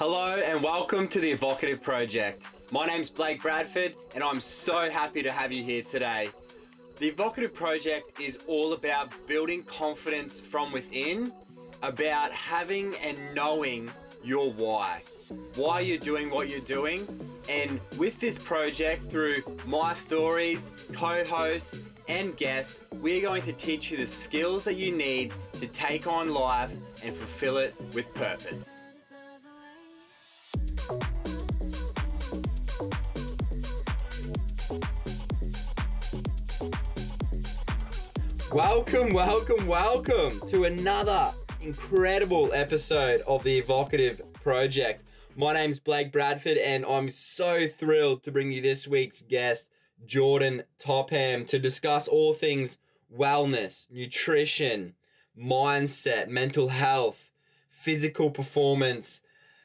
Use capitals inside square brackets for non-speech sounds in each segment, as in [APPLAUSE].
Hello and welcome to the Evocative Project. My name's Blake Bradford and I'm so happy to have you here today. The Evocative Project is all about building confidence from within, about having and knowing your why. Why you're doing what you're doing. And with this project, through my stories, co hosts, and guests, we're going to teach you the skills that you need to take on life and fulfill it with purpose. Welcome, welcome, welcome to another incredible episode of the Evocative Project. My name's Blake Bradford, and I'm so thrilled to bring you this week's guest, Jordan Topham, to discuss all things wellness, nutrition, mindset, mental health, physical performance,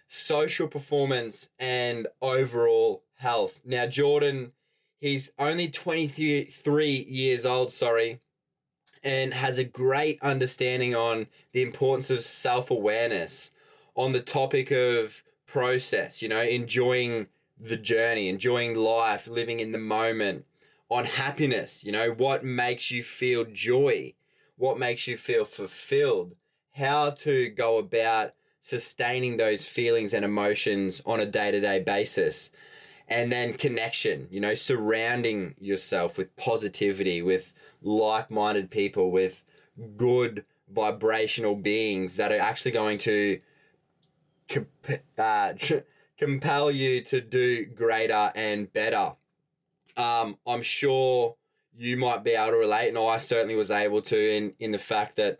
social performance, and overall health. Now, Jordan, he's only 23 years old, sorry and has a great understanding on the importance of self awareness on the topic of process, you know, enjoying the journey, enjoying life, living in the moment, on happiness, you know, what makes you feel joy, what makes you feel fulfilled, how to go about sustaining those feelings and emotions on a day to day basis and then connection you know surrounding yourself with positivity with like-minded people with good vibrational beings that are actually going to comp- uh, [LAUGHS] compel you to do greater and better. Um, i'm sure you might be able to relate and i certainly was able to in, in the fact that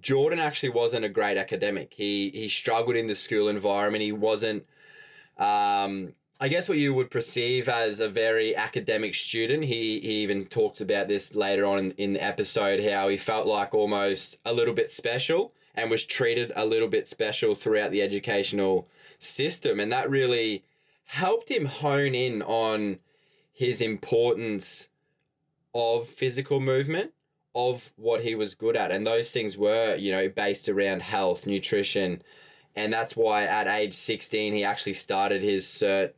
jordan actually wasn't a great academic. He he struggled in the school environment. He wasn't um, I guess what you would perceive as a very academic student. He, he even talks about this later on in, in the episode how he felt like almost a little bit special and was treated a little bit special throughout the educational system. And that really helped him hone in on his importance of physical movement, of what he was good at. And those things were, you know, based around health, nutrition. And that's why at age 16, he actually started his cert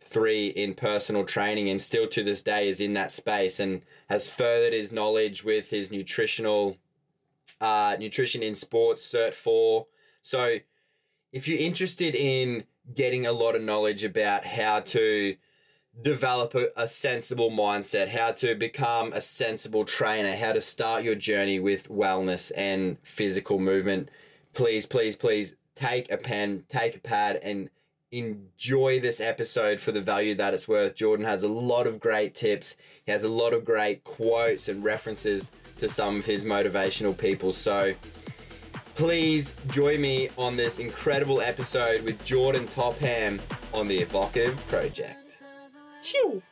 three in personal training and still to this day is in that space and has furthered his knowledge with his nutritional uh, nutrition in sports cert 4 so if you're interested in getting a lot of knowledge about how to develop a, a sensible mindset how to become a sensible trainer how to start your journey with wellness and physical movement please please please take a pen take a pad and enjoy this episode for the value that it's worth. Jordan has a lot of great tips. He has a lot of great quotes and references to some of his motivational people. So please join me on this incredible episode with Jordan Topham on the Evocative Project. Chew.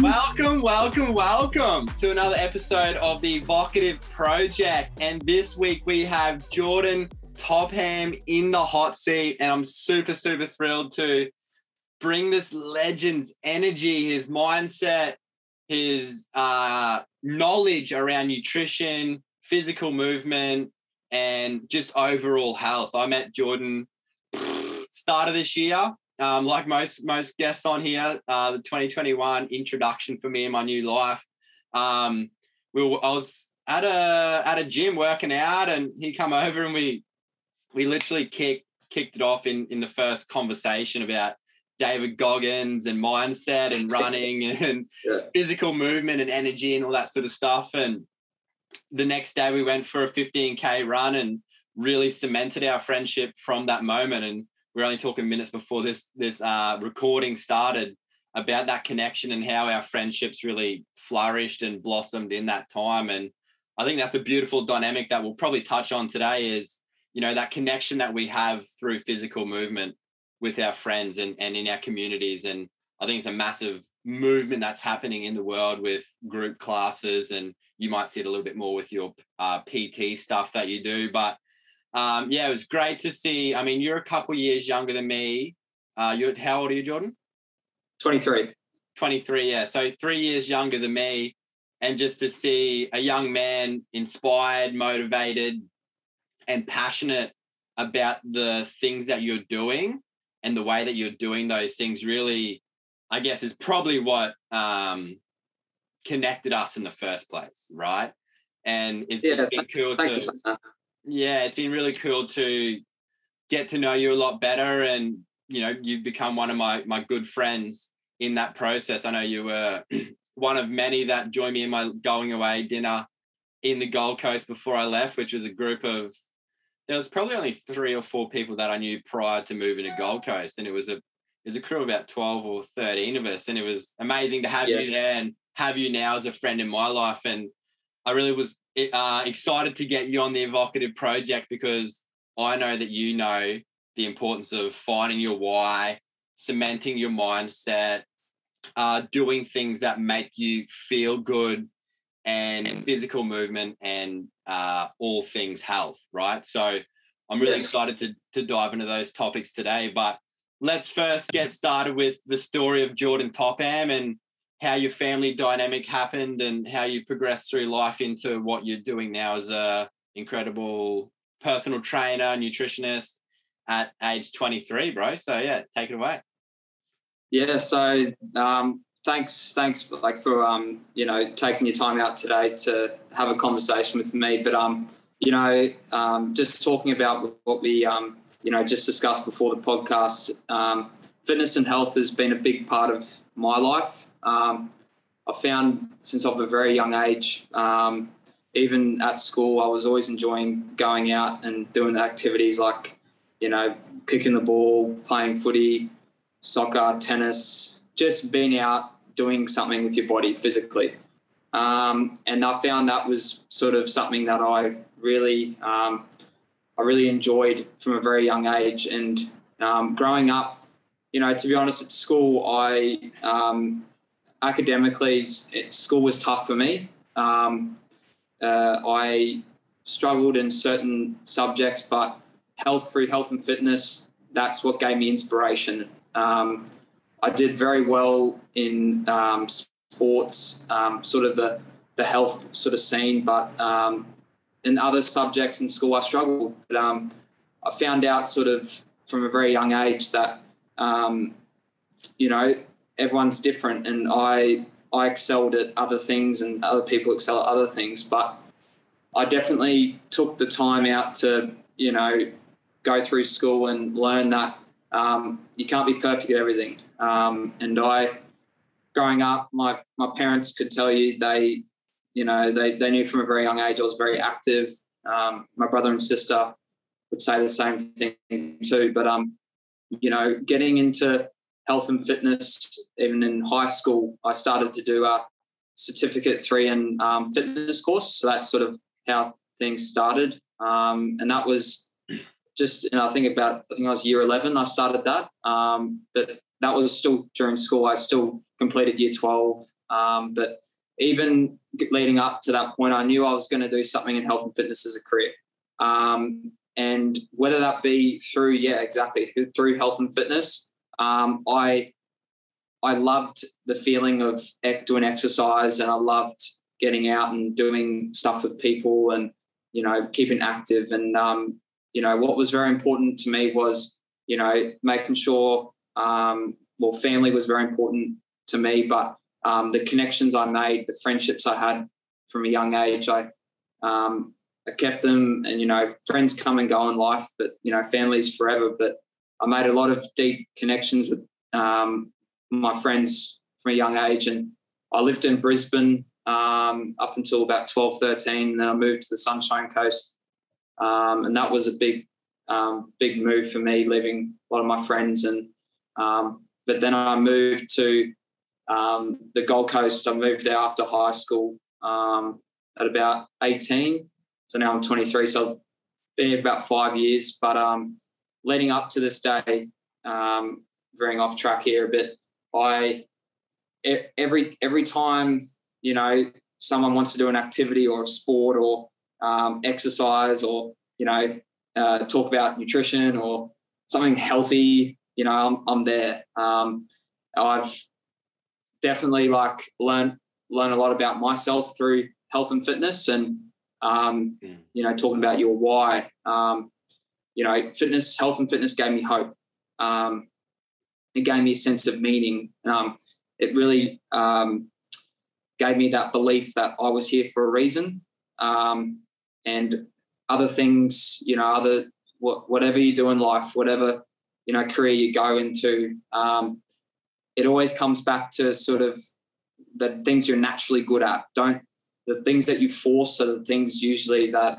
Welcome, welcome, welcome to another episode of the Evocative Project. And this week we have Jordan Topham in the hot seat. And I'm super, super thrilled to bring this legend's energy, his mindset, his uh, knowledge around nutrition, physical movement, and just overall health. I met Jordan start of this year um, like most most guests on here, uh, the 2021 introduction for me in my new life. Um, we were, I was at a at a gym working out, and he come over and we we literally kicked kicked it off in in the first conversation about David Goggins and mindset and running [LAUGHS] and yeah. physical movement and energy and all that sort of stuff. And the next day we went for a 15k run and really cemented our friendship from that moment. And we are only talking minutes before this this uh, recording started about that connection and how our friendships really flourished and blossomed in that time. And I think that's a beautiful dynamic that we'll probably touch on today is, you know, that connection that we have through physical movement with our friends and, and in our communities. And I think it's a massive movement that's happening in the world with group classes. And you might see it a little bit more with your uh, PT stuff that you do. But um, yeah, it was great to see. I mean, you're a couple years younger than me. Uh, you how old are you, Jordan? 23. 23, yeah. So three years younger than me. And just to see a young man inspired, motivated, and passionate about the things that you're doing and the way that you're doing those things really, I guess, is probably what um, connected us in the first place, right? And it's, yeah, it's been cool to, yeah, it's been really cool to get to know you a lot better, and you know, you've become one of my my good friends in that process. I know you were [CLEARS THROAT] one of many that joined me in my going away dinner in the Gold Coast before I left, which was a group of there was probably only three or four people that I knew prior to moving to Gold Coast, and it was a it was a crew of about twelve or thirteen of us, and it was amazing to have yeah. you there and have you now as a friend in my life. And I really was uh, excited to get you on the evocative project because I know that you know the importance of finding your why, cementing your mindset, uh, doing things that make you feel good, and physical movement and uh, all things health, right? So I'm really yes. excited to, to dive into those topics today. But let's first get started with the story of Jordan Topham and how your family dynamic happened and how you progressed through life into what you're doing now as a incredible personal trainer, nutritionist at age 23, bro. So yeah, take it away. Yeah. So um, thanks, thanks, like for um, you know taking your time out today to have a conversation with me. But um, you know, um, just talking about what we um, you know just discussed before the podcast. Um, fitness and health has been a big part of my life. Um, I found since of a very young age, um, even at school, I was always enjoying going out and doing activities like, you know, kicking the ball, playing footy, soccer, tennis, just being out doing something with your body physically. Um, and I found that was sort of something that I really, um, I really enjoyed from a very young age. And um, growing up, you know, to be honest, at school, I um, academically, school was tough for me. Um, uh, I struggled in certain subjects, but health through health and fitness, that's what gave me inspiration. Um, I did very well in um, sports, um, sort of the, the health sort of scene, but um, in other subjects in school, I struggled. But um, I found out sort of from a very young age that, you know, everyone's different, and I I excelled at other things, and other people excel at other things. But I definitely took the time out to you know go through school and learn that um, you can't be perfect at everything. Um, and I, growing up, my my parents could tell you they, you know, they they knew from a very young age I was very active. Um, my brother and sister would say the same thing too. But um, you know, getting into health and fitness. Even in high school, I started to do a certificate three in um, fitness course. So that's sort of how things started. Um, and that was just, you know, I think about, I think I was year 11, I started that. Um, but that was still during school. I still completed year 12. Um, but even leading up to that point, I knew I was going to do something in health and fitness as a career. Um, and whether that be through, yeah, exactly, through health and fitness um, I I loved the feeling of doing exercise, and I loved getting out and doing stuff with people, and you know, keeping active. And um, you know, what was very important to me was you know making sure um, well, family was very important to me, but um, the connections I made, the friendships I had from a young age, I um, I kept them, and you know, friends come and go in life, but you know, families forever. But I made a lot of deep connections with um, my friends from a young age. And I lived in Brisbane um, up until about 12, 13. Then I moved to the Sunshine Coast. Um, and that was a big, um, big move for me, leaving a lot of my friends. And um, but then I moved to um, the Gold Coast. I moved there after high school at about 18. So now I'm 23. So I've been here for about five years. But um, leading up to this day, um, veering off track here a bit, I every every time you know someone wants to do an activity or a sport or um, exercise or you know uh, talk about nutrition or something healthy, you know I'm, I'm there. Um, I've definitely like learn learn a lot about myself through health and fitness and um, mm. you know talking about your why um, you know fitness health and fitness gave me hope. Um, it gave me a sense of meaning. Um, it really um, gave me that belief that i was here for a reason. Um, and other things you know other what, whatever you do in life whatever you know career you go into it always comes back to sort of the things you're naturally good at. Don't the things that you force are the things usually that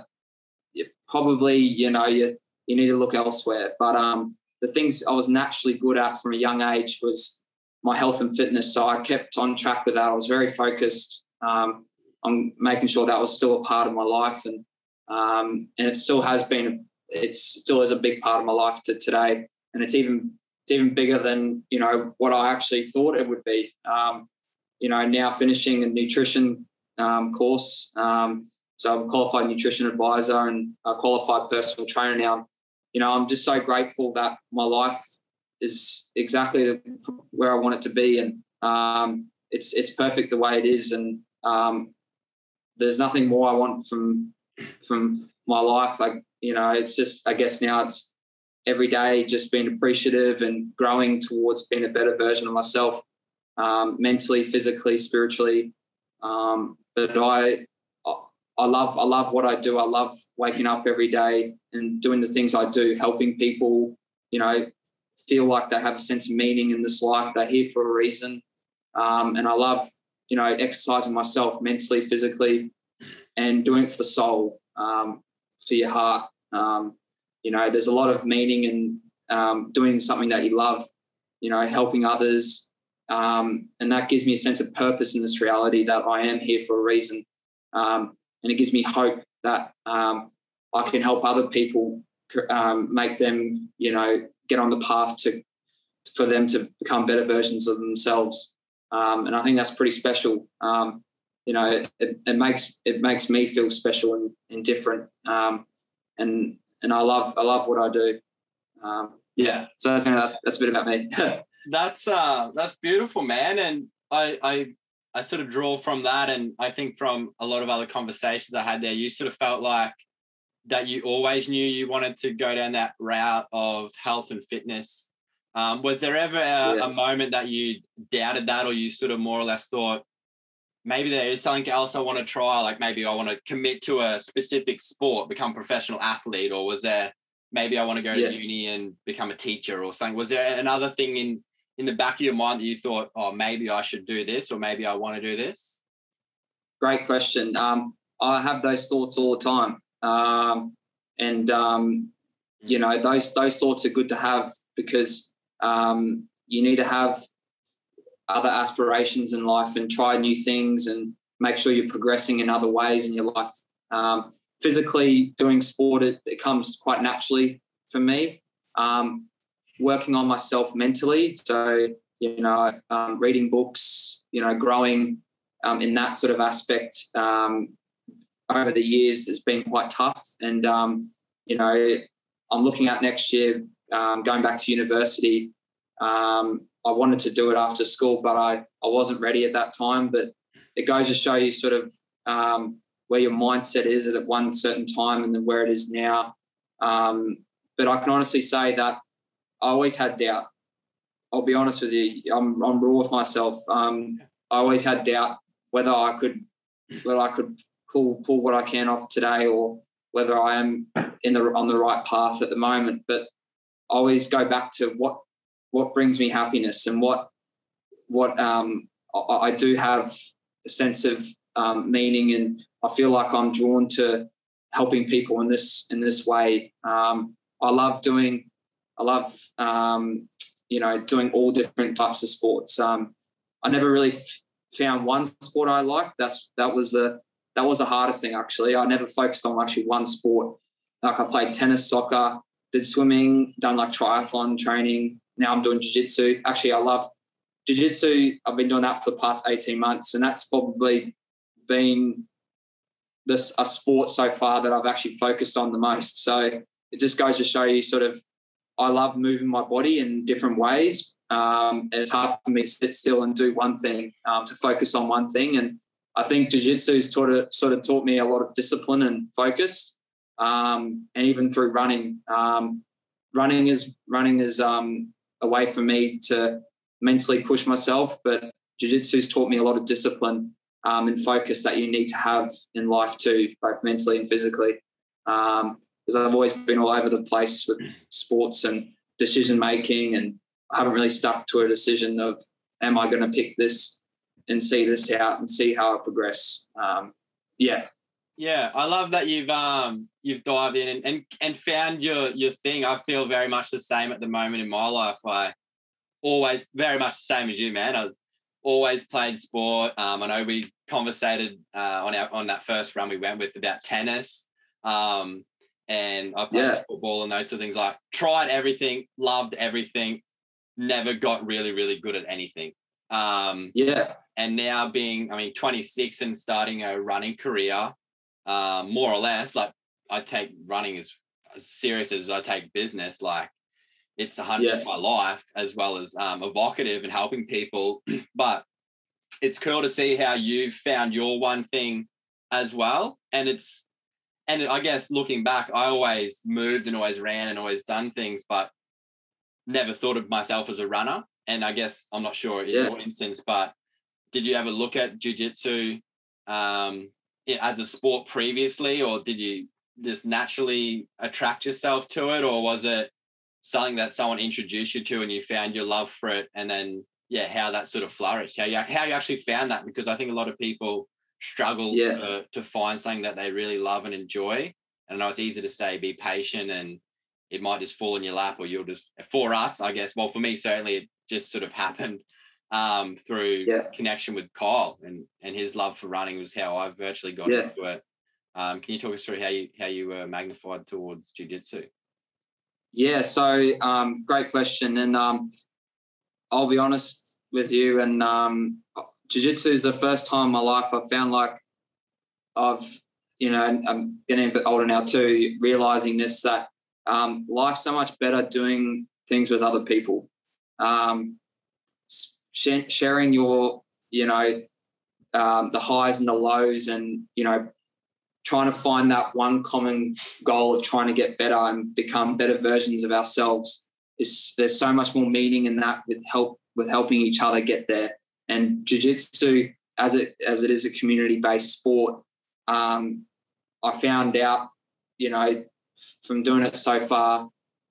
you probably you know you you need to look elsewhere. But um, the things I was naturally good at from a young age was my health and fitness. So I kept on track with that. I was very focused um, on making sure that was still a part of my life, and um, and it still has been. It still is a big part of my life to today, and it's even it's even bigger than you know what I actually thought it would be. Um, you know, now finishing a nutrition um, course. Um, so I'm a qualified nutrition advisor and a qualified personal trainer now. You know, I'm just so grateful that my life is exactly where I want it to be, and um, it's it's perfect the way it is. And um, there's nothing more I want from from my life. Like you know, it's just I guess now it's every day just being appreciative and growing towards being a better version of myself, um, mentally, physically, spiritually. Um, but I I love I love what I do. I love waking up every day and doing the things I do, helping people, you know, feel like they have a sense of meaning in this life. They're here for a reason. Um, and I love, you know, exercising myself mentally, physically, and doing it for the soul, um, for your heart. Um, you know, there's a lot of meaning in um, doing something that you love, you know, helping others, um, and that gives me a sense of purpose in this reality that I am here for a reason. Um, and it gives me hope that um, I can help other people um, make them, you know, get on the path to for them to become better versions of themselves. Um, and I think that's pretty special. Um, you know, it, it, makes it makes me feel special and, and different. and and I love I love what I do. yeah, so that's that's a bit about me. [LAUGHS] that's uh that's beautiful, man. And I I I sort of draw from that, and I think from a lot of other conversations I had there, you sort of felt like that you always knew you wanted to go down that route of health and fitness. Um, was there ever a, a, moment that you doubted that, or you sort of more or less thought maybe there is something else I want to try? Like maybe I want to commit to a specific sport, become a professional athlete, or was there maybe I want to go to yeah. uni and become a teacher or something? Was there another thing in in the back of your mind that you thought, oh, maybe I should do this or maybe I want to do this? Great question. Um, I have those thoughts all the time. Um, and, um, you know, those, those thoughts are good to have because um, you need to have other aspirations in life and try new things and make sure you're progressing in other ways in your life. Um, physically doing sport, it, it, comes quite naturally for me. Um, working on myself mentally. So, you know, um, reading books, you know, growing um, in that sort of aspect um, over the years has been quite tough. And, um, you know, I'm looking at next year um, going back to university. Um, I wanted to do it after school, but I, I wasn't ready at that time. But it goes to show you sort of where your mindset is at one certain time and then where it is now. but I can honestly say that I always had doubt. I'll be honest with you. I'm, I'm raw with myself. Um, I always had doubt whether I could whether I could pull pull what I can off today or whether I am in the on the right path at the moment. But I always go back to what what brings me happiness and what what um, I, I, do have a sense of um, meaning and I feel like I'm drawn to helping people in this in this way. Um, I love doing I love, um, you know, doing all different types of sports. Um, I never really f- found one sport I liked. That's that was the that was the hardest thing actually. I never focused on actually one sport. Like I played tennis, soccer, did swimming, done like triathlon training. Now I'm doing jiu-jitsu. Actually, I love jiu-jitsu. I've been doing that for the past 18 months, and that's probably been this a sport so far that I've actually focused on the most. So it just goes to show you sort of I love moving my body in different ways, Um, and it's hard for me to sit still and do one thing, um, to focus on one thing. And I think jiu-jitsu has taught it, sort of taught me a lot of discipline and focus. Um, and even through running, um, running is running is um, a way for me to mentally push myself. But jiu-jitsu has taught me a lot of discipline um, and focus that you need to have in life too, both mentally and physically. Because I've always been all over the place with sports and decision making, and I haven't really stuck to a decision of am I going to pick this and see this out and see how I progress. Um, yeah. Yeah, I love that you've um you've dived in and, and and found your your thing. I feel very much the same at the moment in my life. I always very much the same as you, man. I always played sport. Um, I know we conversated uh, on our on that first run we went with about tennis. Um, and I played yeah. football and those sort of things. Like tried everything, loved everything, never got really, really good at anything. Um, yeah. And now being, I mean, 26 and starting a running career, uh, more or less, like I take running as, as serious as I take business. Like it's a hundred yeah. my life as well as um, evocative and helping people. [CLEARS THROAT] but it's cool to see how you've found your one thing as well. And it's and I guess looking back, I always moved and always ran and always done things, but never thought of myself as a runner. And I guess I'm not sure in yeah. your instance, but did you ever look at jujitsu um, as a sport previously, or did you just naturally attract yourself to it, or was it something that someone introduced you to and you found your love for it? And then yeah how that sort of flourished? How you, how you actually found that? Because i think a lot of people struggle yeah. to, to find something that they really love and enjoy and i know it's easy to say be patient and it might just fall in your lap or you'll just for us i guess well for me certainly it just sort of [LAUGHS] happened um, through yeah. connection with kyle and and his love for running was how i virtually got yeah. into it um, can you talk us through how you how you were magnified towards jiu-jitsu yeah, so um, great question, and um, I'll be honest with you. And um, jiu-jitsu is the first time in my life I found like I've, you know, I'm getting a bit older now too, realizing this that um, life's so much better doing things with other people, um, sh- sharing your, you know, um, the highs and the lows, and you know, trying to find that one common goal of trying to get better and become better versions of ourselves is there's so much more meaning in that with help with helping each other get there and jiu-jitsu as it as it is a community-based sport um, i found out you know from doing it so far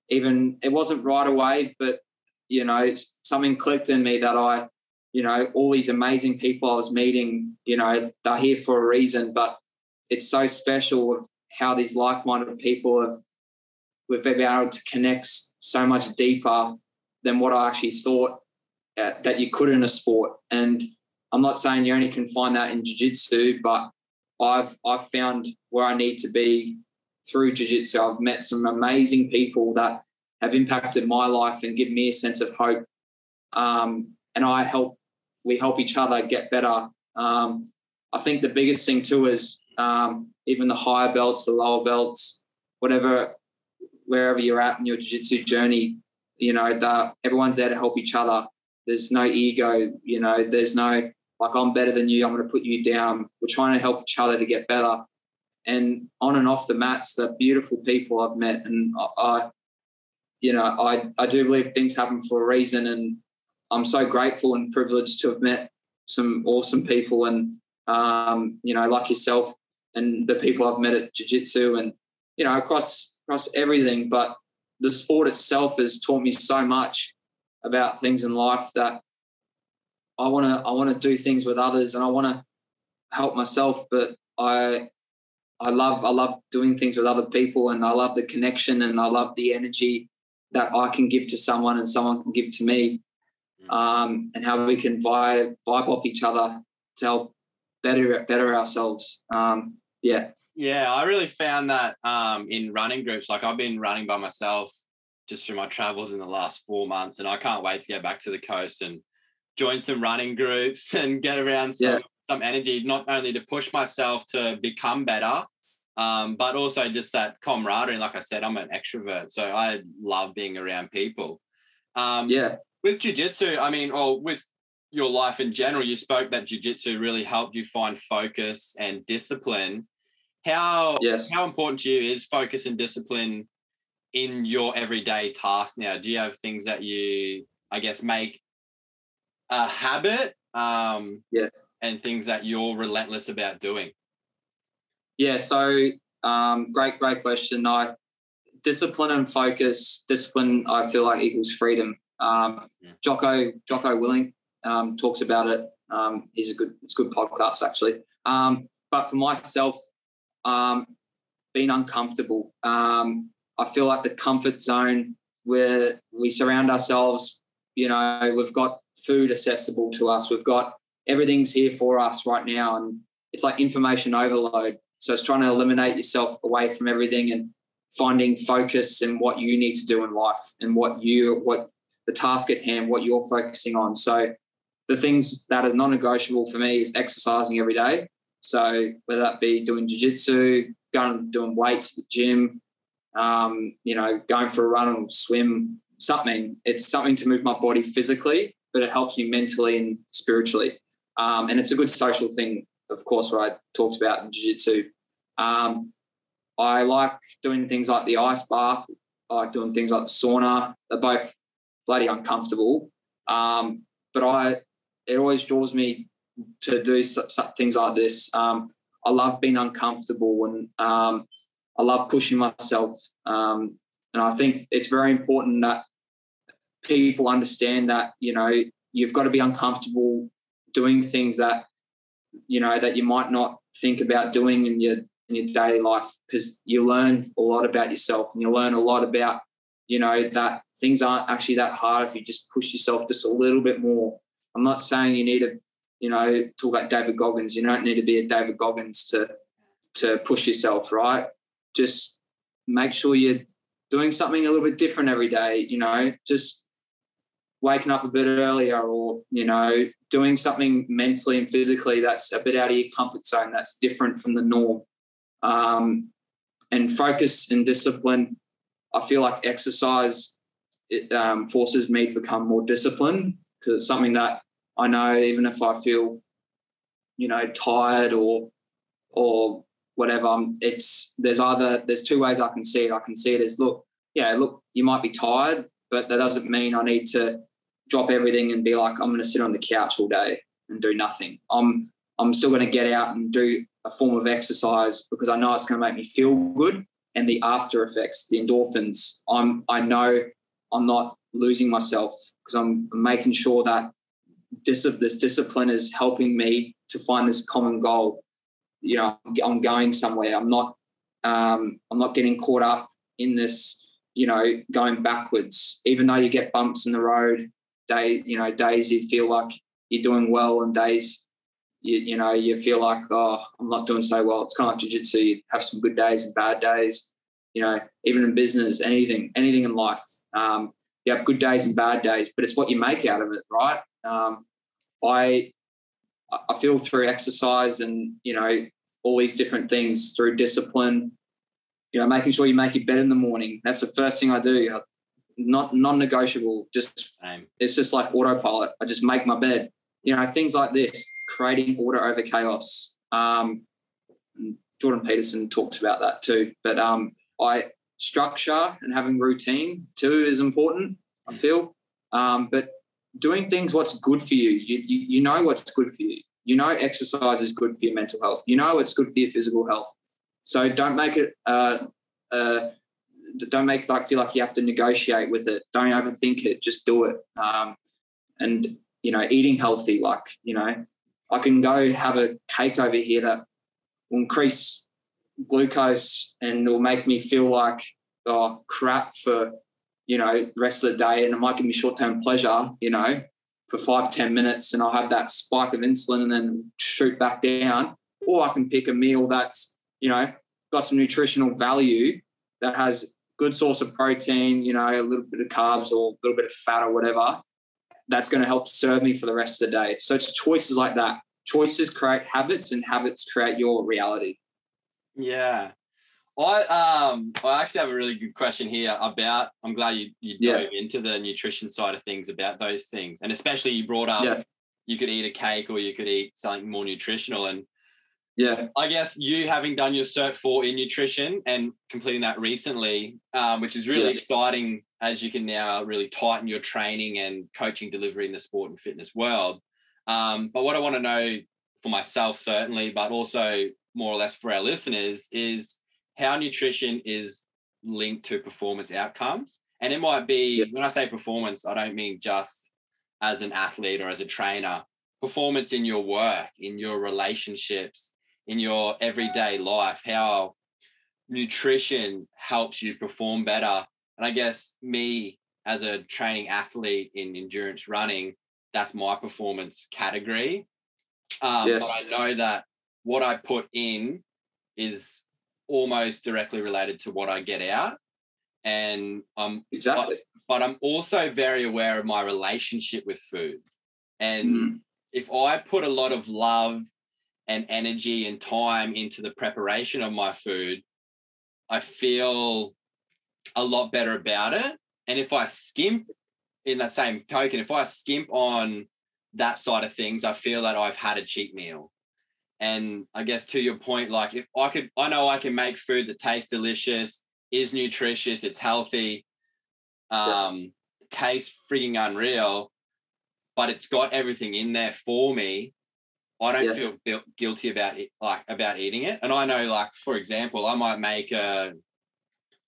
even it wasn't right away but you know something clicked in me that i you know all these amazing people i was meeting you know they're here for a reason but it's so special of how these like-minded people have we've been able to connect so much deeper than what I actually thought that you could in a sport. And I'm not saying you only can find that in jiu-jitsu, but I've I've found where I need to be through jiu-jitsu. I've met some amazing people that have impacted my life and give me a sense of hope. Um, and I help we help each other get better. Um, I think the biggest thing too is um, even the higher belts, the lower belts, whatever, wherever you're at in your jiu-jitsu journey, you know, that everyone's there to help each other. There's no ego, you know, there's no like I'm better than you, I'm going to put you down. We're trying to help each other to get better. And on and off the mats, the beautiful people I've met, and I, you know, I I do believe things happen for a reason, and I'm so grateful and privileged to have met some awesome people, and um, you know, like yourself, and the people I've met at jiu-jitsu and you know across across everything but the sport itself has taught me so much about things in life that I want to I want to do things with others and I want to help myself but I I love I love doing things with other people and I love the connection and I love the energy that I can give to someone and someone can give to me mm. um, and how we can vibe vibe off each other to help better better ourselves. Um, yeah. Yeah, I really found that um, in running groups. Like I've been running by myself just through my travels in the last four months, and I can't wait to get back to the coast and join some running groups [LAUGHS] and get around some, yeah. some energy, not only to push myself to become better, um, but also just that camaraderie. Like I said, I'm an extrovert, so I love being around people. Um, yeah. with jiu-jitsu, I mean, or with your life in general, you spoke that jiu-jitsu really helped you find focus and discipline. How yes. how important to you is focus and discipline in your everyday tasks now? Do you have things that you, I guess, make a habit? Um, yeah. And things that you're relentless about doing? Yeah. So, um, great, great question. I discipline and focus. Discipline, I feel like equals freedom. Um, yeah. Jocko Jocko Willink um, talks about it. Um, he's a good. It's a good podcast actually. Um, but for myself, um, being uncomfortable. Um, I feel like the comfort zone where we surround ourselves, you know, we've got food accessible to us, we've got everything's here for us right now. And it's like information overload. So it's trying to eliminate yourself away from everything and finding focus in what you need to do in life and what you, what the task at hand, what you're focusing on. So the things that are non-negotiable for me is exercising every day. So whether that be doing jiu-jitsu, going doing weights at the gym, um, you know, going for a run or swim, something. It's something to move my body physically, but it helps me mentally and spiritually. Um, and it's a good social thing, of course, what I talked about in jiu-jitsu. Um, I like doing things like the ice bath. I like doing things like the sauna. They're both bloody uncomfortable. Um, but I, it always draws me to do things like this. Um, I love being uncomfortable and um, I love pushing myself. Um, and I think it's very important that people understand that, you know, you've got to be uncomfortable doing things that, you know, that you might not think about doing in your in your daily life because you learn a lot about yourself and you learn a lot about, you know, that things aren't actually that hard if you just push yourself just a little bit more. I'm not saying you need to, you know, talk about David Goggins. You don't need to be a David Goggins to to push yourself, right? Just make sure you're doing something a little bit different every day, you know, just waking up a bit earlier or, you know, doing something mentally and physically that's a bit out of your comfort zone, that's different from the norm. Um, and focus and discipline. I feel like exercise it um, forces me to become more disciplined because it's something that I know even if I feel, you know, tired or or whatever. It's there's either there's two ways I can see it. I can see it as look, yeah, look, you might be tired, but that doesn't mean I need to drop everything and be like I'm going to sit on the couch all day and do nothing. I'm I'm still going to get out and do a form of exercise because I know it's going to make me feel good and the after effects, the endorphins. I'm I know I'm not losing myself because I'm making sure that this, this discipline is helping me to find this common goal you know I'm going somewhere. I'm not um, I'm not getting caught up in this you know going backwards. Even though you get bumps in the road, day you know days you feel like you're doing well, and days you, you know you feel like oh I'm not doing so well. It's kind of like jiu-jitsu. You have some good days and bad days. You know, even in business, anything, anything in life, um, you have good days and bad days, but it's what you make out of it, right? Um, I I feel through exercise and you know all these different things through discipline. You know, making sure you make your bed in the morning. That's the first thing I do. Not non-negotiable. Just Same. it's just like autopilot. I just make my bed. You know, things like this, creating order over chaos. Um, Jordan Peterson talks about that too. But um, I structure and having routine too is important. I feel, um, but doing things what's good for you. You, you. you know what's good for you. You know exercise is good for your mental health. You know it's good for your physical health. So don't make it. Uh, uh, don't make like feel like you have to negotiate with it. Don't overthink it. Just do it. Um, and you know, eating healthy. Like you know, I can go have a cake over here that will increase glucose and will make me feel like oh crap for you know rest of the day, and it might give me short term pleasure. You know, for five ten minutes and I'll have that spike of insulin and then shoot back down. Or I can pick a meal that's, you know, got some nutritional value that has good source of protein, you know, a little bit of carbs or a little bit of fat or whatever. That's going to help serve me for the rest of the day. So it's choices like that. Choices create habits and habits create your reality. Yeah. I um I actually have a really good question here about I'm glad you you dove yeah. into the nutrition side of things about those things. And especially you brought up yeah. you could eat a cake or you could eat something more nutritional. And yeah, I guess you having done your cert four in nutrition and completing that recently, um, which is really yeah. exciting as you can now really tighten your training and coaching delivery in the sport and fitness world. Um, but what I want to know for myself certainly, but also more or less for our listeners is how nutrition is linked to performance outcomes. And it might be, yeah. when I say performance, I don't mean just as an athlete or as a trainer, performance in your work, in your relationships, in your everyday life, how nutrition helps you perform better. And I guess me as a training athlete in endurance running, that's my performance category. Um, yes. But I know that what I put in is almost directly related to what I get out. And I'm exactly, but, but I'm also very aware of my relationship with food. And mm. if I put a lot of love and energy and time into the preparation of my food, I feel a lot better about it. And if I skimp in that same token, if I skimp on that side of things, I feel that I've had a cheap meal. And I guess to your point, like if I could, I know I can make food that tastes delicious, is nutritious, it's healthy, um, yes. tastes freaking unreal, but it's got everything in there for me. I don't yeah. feel guilty about it, like about eating it. And I know, like for example, I might make a,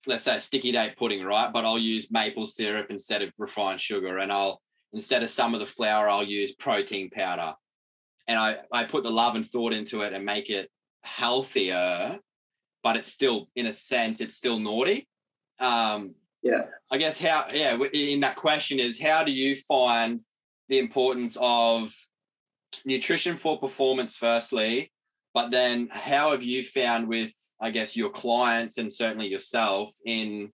let's say a sticky date pudding, right? But I'll use maple syrup instead of refined sugar, and I'll instead of some of the flour, I'll use protein powder and I, I put the love and thought into it and make it healthier, but it's still, in a sense, it's still naughty. Um, yeah. I guess how, yeah, in that question is how do you find the importance of nutrition for performance, firstly, but then how have you found with, I guess, your clients and certainly yourself in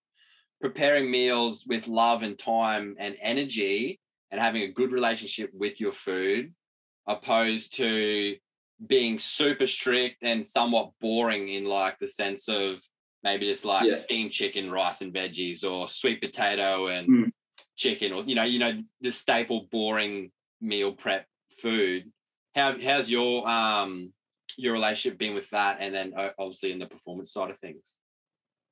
preparing meals with love and time and energy and having a good relationship with your food opposed to being super strict and somewhat boring in like the sense of maybe just like yeah. steamed chicken, rice and veggies, or sweet potato and mm. chicken, or you know, you know, the staple boring meal prep food. How how's your um your relationship been with that, and then obviously in the performance side of things?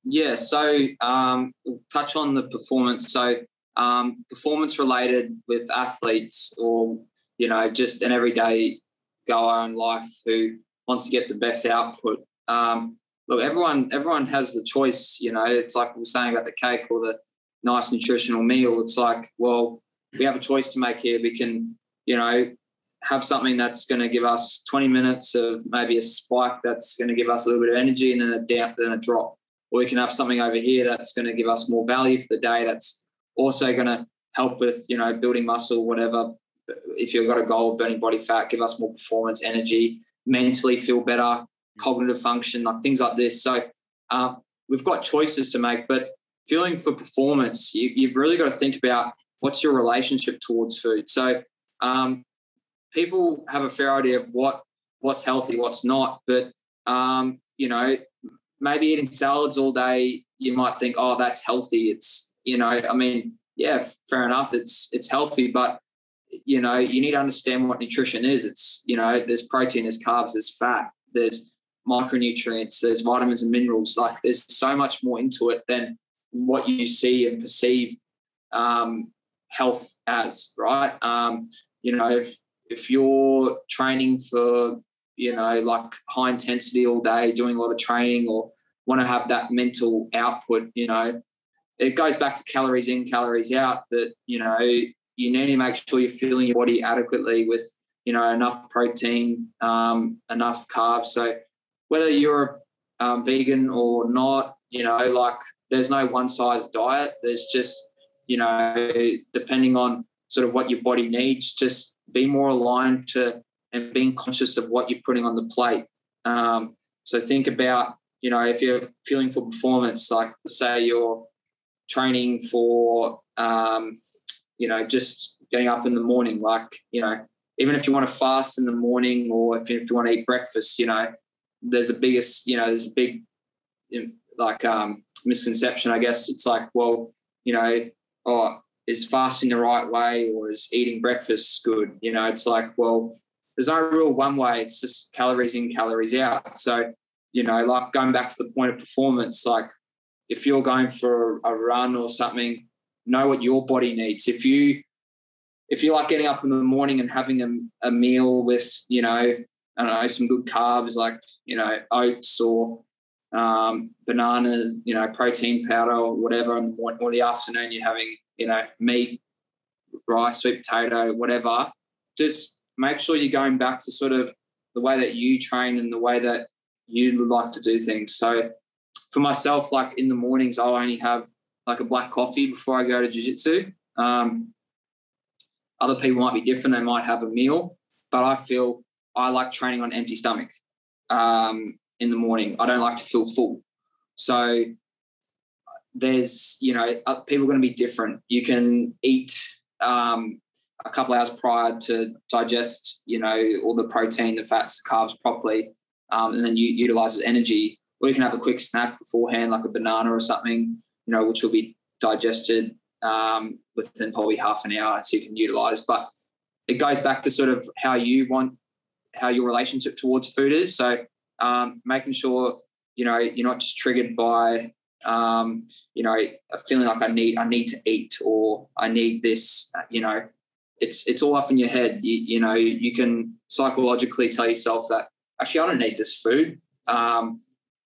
Yeah, so um, we'll touch on the performance. So um, performance related with athletes or you know, just an everyday goer in life who wants to get the best output. Um, look, everyone everyone has the choice. You know, it's like we are saying about the cake or the nice nutritional meal. It's like, well, we have a choice to make here. We can, you know, have something that's going to give us 20 minutes of maybe a spike that's going to give us a little bit of energy and then a down, then a drop. Or we can have something over here that's going to give us more value for the day. That's also going to help with, you know, building muscle, whatever, if you've got a goal of burning body fat, give us more performance, energy, mentally feel better, cognitive function, like things like this. So um, we've got choices to make, but feeling for performance, you, you've really got to think about what's your relationship towards food. So um, people have a fair idea of what what's healthy, what's not, but um, you know, maybe eating salads all day, you might think, oh, that's healthy. It's you know, I mean, yeah, fair enough, it's it's healthy, but you know, you need to understand what nutrition is. It's, you know, there's protein, there's carbs, there's fat, there's micronutrients, there's vitamins and minerals. Like there's so much more into it than what you see and perceive um, health as, right? Um, you know, if, if you're training for, you know, like high intensity all day, doing a lot of training or want to have that mental output, you know, it goes back to calories in, calories out, that, you know, you need to make sure you're filling your body adequately with you know enough protein, um, enough carbs. So whether you're um, vegan or not, you know, like there's no one size diet. There's just you know depending on sort of what your body needs, just be more aligned to and being conscious of what you're putting on the plate. Um, so think about you know if you're feeling for performance, like say you're training for um, you know, just getting up in the morning, like, you know, even if you want to fast in the morning or if, if you want to eat breakfast, you know, there's a biggest, you know, there's a big like um, misconception, I guess. It's like, well, you know, oh, is fasting the right way or is eating breakfast good? You know, it's like, well, there's no real one way. It's just calories in, calories out. So, you know, like going back to the point of performance, like if you're going for a run or something, know what your body needs. If you if you like getting up in the morning and having a, a meal with, you know, I don't know, some good carbs like, you know, oats or um, bananas, you know, protein powder or whatever, and the morning or the afternoon you're having, you know, meat, rice, sweet potato, whatever. Just make sure you're going back to sort of the way that you train and the way that you like to do things. So for myself, like in the mornings, I'll only have like a black coffee before I go to jiu-jitsu. Um, other people might be different. They might have a meal, but I feel I like training on empty stomach um, in the morning. I don't like to feel full. So there's, you know, uh, people are going to be different. You can eat um, a couple hours prior to digest, you know, all the protein, the fats, the carbs properly, um, and then you utilize as energy. Or you can have a quick snack beforehand, like a banana or something, you know, which will be digested um, within probably half an hour, so you can utilize. But it goes back to sort of how you want, how your relationship towards food is. So um, making sure you know you're not just triggered by um, you know feeling like I need I need to eat or I need this. You know, it's it's all up in your head. You, you know, you can psychologically tell yourself that actually I don't need this food, um,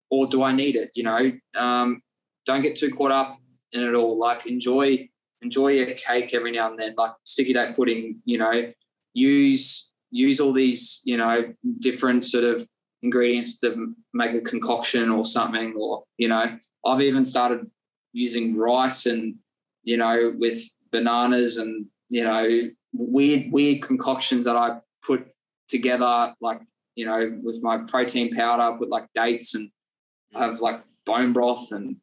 or do I need it? You know, um, don't get too caught up in it all. Like enjoy enjoy a cake every now and then, like sticky date pudding. You know, use use all these you know different sort of ingredients to make a concoction or something. Or you know, I've even started using rice and you know with bananas and you know weird weird concoctions that I put together like you know with my protein powder put like dates and mm. have like bone broth and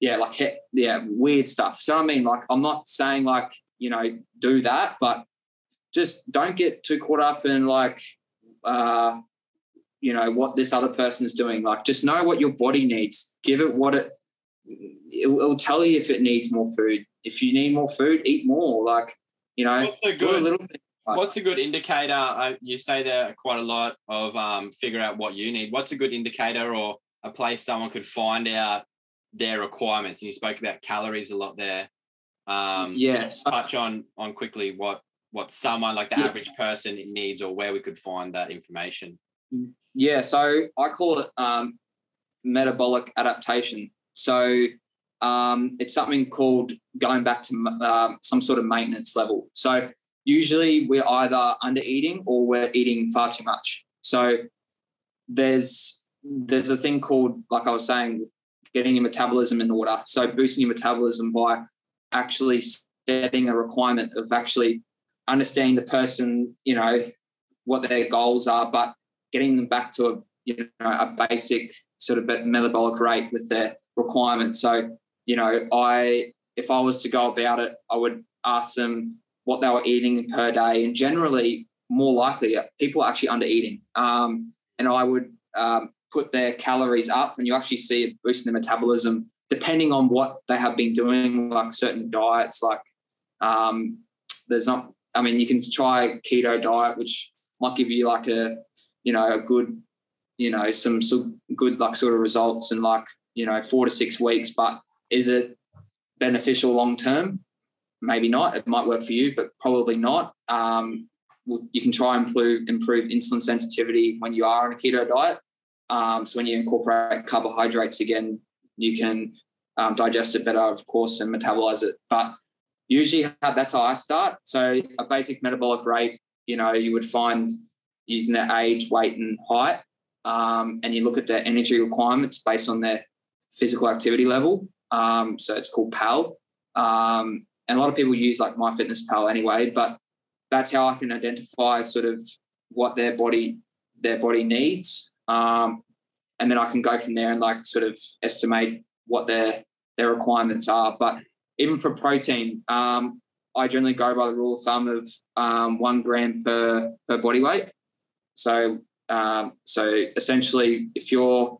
yeah like yeah weird stuff so I mean like I'm not saying like you know do that but just don't get too caught up in like uh you know what this other person's doing like just know what your body needs give it what it it will tell you if it needs more food if you need more food eat more like you know, what's a good, little thing. What's a good indicator? Uh, you say there quite a lot of um, figure out what you need. What's a good indicator or a place someone could find out their requirements? And you spoke about calories a lot there. Um, yes. Touch on on quickly what what someone like the yeah. average person needs or where we could find that information. Yeah, so I call it um, metabolic adaptation. So um, it's something called going back to um, some sort of maintenance level. So usually we're either under eating or we're eating far too much. So there's there's a thing called, like I was saying, getting your metabolism in order. So boosting your metabolism by actually setting a requirement of actually understanding the person, you know, what their goals are, but getting them back to a you know a basic sort of metabolic rate with their requirements. So you know, I if I was to go about it, I would ask them what they were eating per day, and generally, more likely, people are actually under eating. Um, and I would um, put their calories up, and you actually see it boosting their metabolism depending on what they have been doing, like certain diets. Like um, there's not, I mean, you can try a keto diet, which might give you like a, you know, a good, you know, some, some good like sort of results in like you know four to six weeks, but is it beneficial long term? Maybe not. It might work for you, but probably not. Um, you can try and improve, improve insulin sensitivity when you are on a keto diet. Um, so when you incorporate carbohydrates again, you can um, digest it better, of course, and metabolize it. But usually that's how I start. So a basic metabolic rate, you know, you would find using their age, weight, and height, um, and you look at their energy requirements based on their physical activity level. Um, so it's called PAL. Um, and a lot of people use like MyFitnessPal anyway, but that's how I can identify sort of what their body their body needs. Um, and then I can go from there and like sort of estimate what their their requirements are. But even for protein, um, I generally go by the rule of thumb of um, one gram per per body weight. So um, so essentially, if you're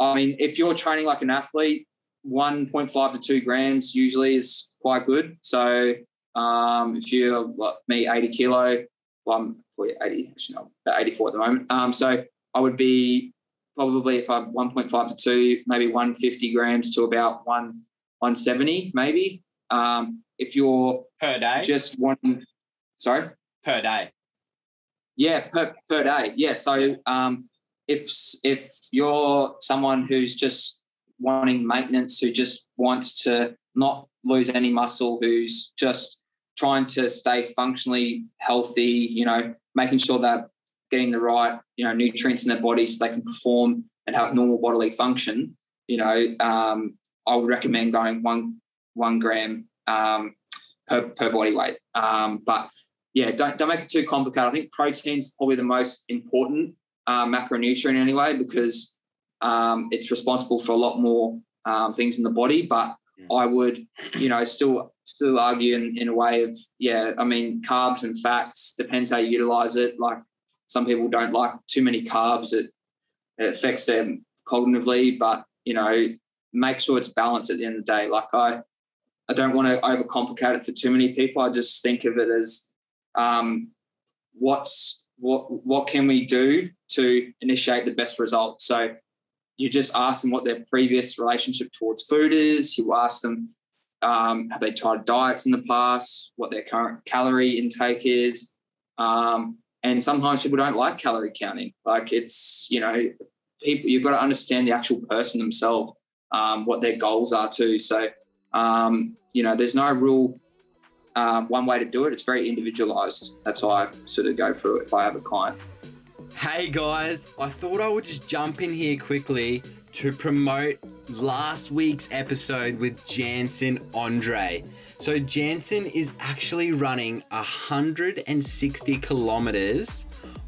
I mean, if you're training like an athlete, 1.5 to 2 grams usually is quite good. So um, if you're like me, 80 kilo, well, I'm 80, actually, no, about 84 at the moment. Um, so I would be probably if I'm 1.5 to 2, maybe 150 grams to about 1 170, maybe. Um, if you're per day, just one, sorry, per day. Yeah, per, per day. Yeah. So um, if if you're someone who's just wanting maintenance, who just wants to not lose any muscle, who's just trying to stay functionally healthy, you know, making sure they're getting the right, you know, nutrients in their body so they can perform and have normal bodily function, you know, um, I would recommend going one one gram um, per, per body weight. Um, but yeah, don't don't make it too complicated. I think protein's probably the most important uh, macronutrient anyway because um, it's responsible for a lot more um, things in the body. But I would, you know, still still argue in, in a way of yeah. I mean, carbs and fats depends how you utilize it. Like some people don't like too many carbs; it, it affects them cognitively. But you know, make sure it's balanced at the end of the day. Like I, I don't want to overcomplicate it for too many people. I just think of it as um, what's what what can we do to initiate the best result. So you just ask them what their previous relationship towards food is. You ask them um, have they tried diets in the past, what their current calorie intake is. Um, and sometimes people don't like calorie counting. Like it's, you know, people, you've got to understand the actual person themselves, um, what their goals are too. So, um, you know, there's no real um, one way to do it. It's very individualized. That's how I sort of go through it if I have a client. Hey guys, I thought I would just jump in here quickly to promote last week's episode with Jansen Andre. So, Jansen is actually running 160 kilometers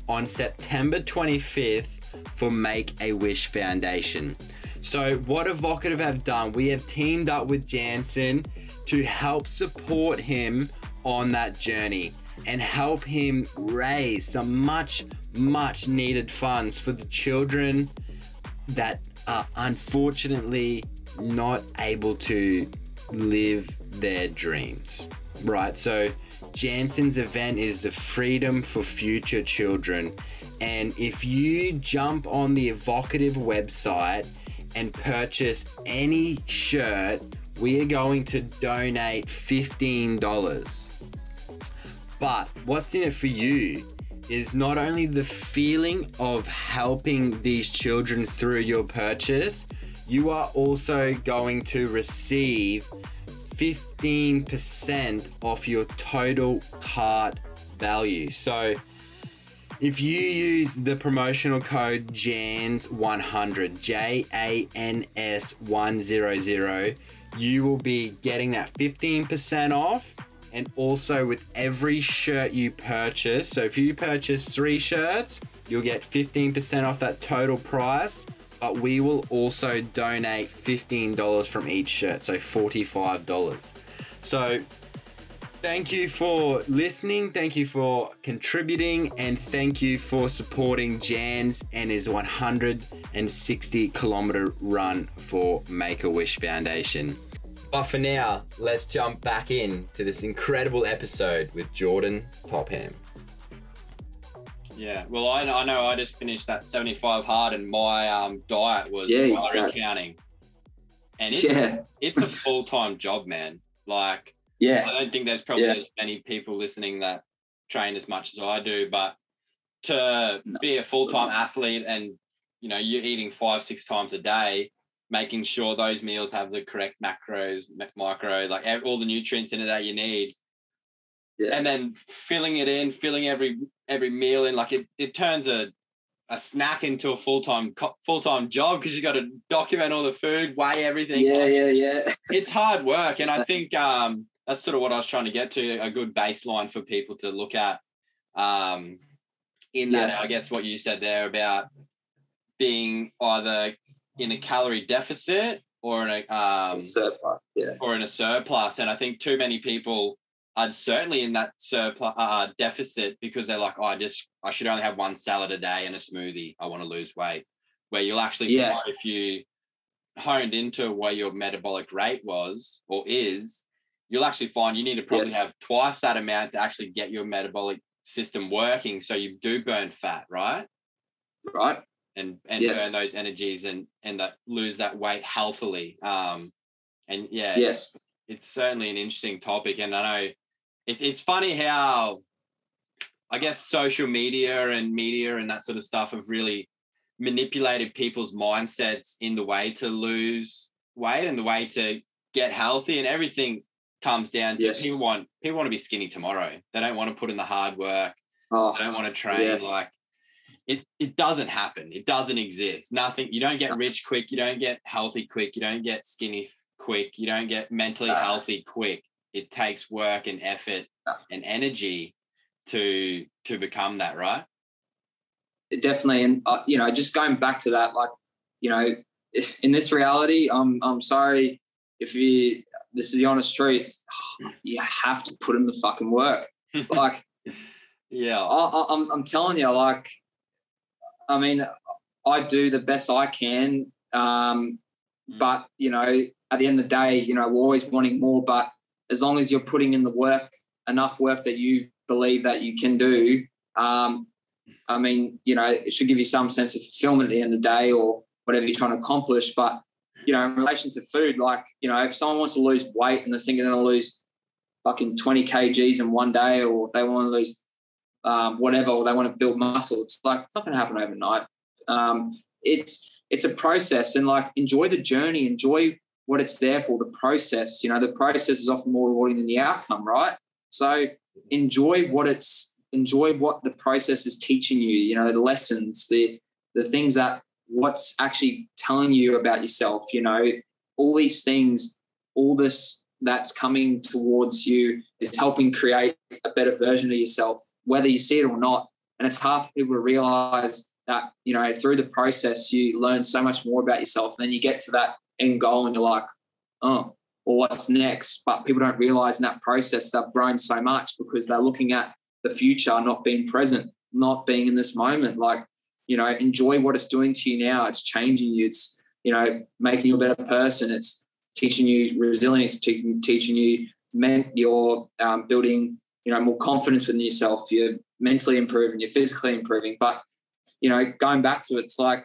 on September 25th for Make a Wish Foundation. So, what Evocative have done, we have teamed up with Jansen to help support him on that journey and help him raise some much, much needed funds for the children that are unfortunately not able to live their dreams. Right? So, Jansen's event is the Freedom for Future Children. And if you jump on the Evocative website and purchase any shirt, we are going to donate $15. But what's in it for you is not only the feeling of helping these children through your purchase, you are also going to receive 15% off your total cart value. So if you use the promotional code JANS100, J A N S 100, you will be getting that 15% off and also with every shirt you purchase. So if you purchase three shirts, you'll get 15% off that total price. But we will also donate $15 from each shirt, so $45. So thank you for listening, thank you for contributing, and thank you for supporting Jans and his 160 kilometer run for Make a Wish Foundation. But for now, let's jump back in to this incredible episode with Jordan Topham. Yeah, well, I, I know I just finished that 75 hard, and my um, diet was Yeah, calorie yeah. counting. And it's, Yeah, it's a full time job, man. Like, yeah, I don't think there's probably Yeah. as many people listening that train as much as I do, but to No. be a full time athlete and you know you're eating five six times a day, making sure those meals have the correct macros, mi- micro, like all the nutrients in it that you need, yeah, and then filling it in, filling every every meal in, like it it turns a a snack into a full time full time job because you got to document all the food, weigh everything yeah, yeah, yeah. it's hard work and i [LAUGHS] think um that's sort of what i was trying to get to a good baseline for people to look at um in that Yeah. i guess what you said there about being either in a calorie deficit or in a um Surplus, yeah, or in a surplus and i think too many people are certainly in that surplus uh, deficit because they're like oh, i just i should only have one salad a day and a smoothie i want to lose weight where you'll actually Yeah. if you honed into what your metabolic rate was or is, you'll actually find you need to probably have twice that amount to actually get your metabolic system working. So you do burn fat, right? right? And and Yes. burn those energies and and that lose that weight healthily. Um, and yeah, Yes. it's certainly an interesting topic, and I know it, it's funny how I guess social media and media and that sort of stuff have really manipulated people's mindsets in the way to lose weight and the way to get healthy, and everything comes down to Yes. people want people want to be skinny tomorrow. They don't want to put in the hard work. Oh, They don't want to train Yeah. like. It, it doesn't happen. It doesn't exist. Nothing. You don't get rich quick. You don't get healthy quick. You don't get skinny quick. You don't get mentally Uh. healthy quick. It takes work and effort Uh. and energy to to become that, right? definitely. And uh, you know, just going back to that, like, you know, [LAUGHS] in this reality, I'm I'm sorry if you. This is the honest truth. [SIGHS] You have to put in the fucking work. [LAUGHS] Like, Yeah. I, I, I'm I'm telling you, like, I mean, I do the best I can. Um, Mm. but you know, at the end of the day, you know, we're always wanting more. But as long as you're putting in the work, enough work that you believe that you can do, um, I mean, you know, it should give you some sense of fulfillment at the end of the day or whatever you're trying to accomplish. But you know, in relation to food, like, you know, if someone wants to lose weight and they're thinking they're gonna lose fucking 20 kgs in one day, or they want to lose um, whatever, or they want to build muscle, it's like it's not gonna happen overnight. Um, it's it's a process and like enjoy the journey, enjoy what it's there for, the process. You know, the process is often more rewarding than the outcome, right? So enjoy what it's enjoy what the process is teaching you, you know, the lessons, the the things that what's actually telling you about yourself, you know, all these things, all this that's coming towards you is helping create a better version of yourself, whether you see it or not. And it's hard for people to realize that, you know, through the process, you learn so much more about yourself. And then you get to that end goal and you're like, oh, well, what's next? But people don't realize in that process they've grown so much because they're looking at the future, not being present, not being in this moment. Like, you know, enjoy what it's doing to you now. It's changing you. It's, you know, making you a better person. It's teaching you resilience, teaching, teaching you meant you're um, building, you know, more confidence within yourself. You're mentally improving, you're physically improving. But, you know, going back to it, it's like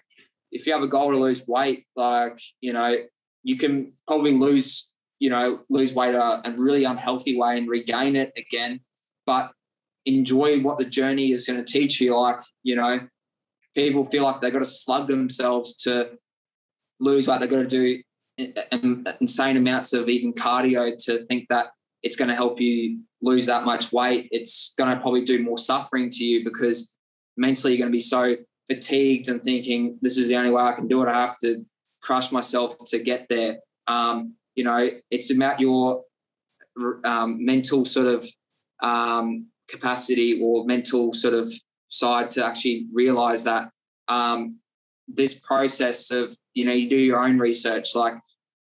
if you have a goal to lose weight, like, you know, you can probably lose, you know, lose weight a, a really unhealthy way and regain it again. But enjoy what the journey is going to teach you. Like, you know, people feel like they've got to slug themselves to lose weight. They've got to do insane amounts of even cardio to think that it's going to help you lose that much weight. It's going to probably do more suffering to you because mentally you're going to be so fatigued and thinking this is the only way I can do it. I have to crush myself to get there. Um, you know, it's about your um, mental sort of um, capacity or mental sort of side to actually realize that um, this process of you know you do your own research like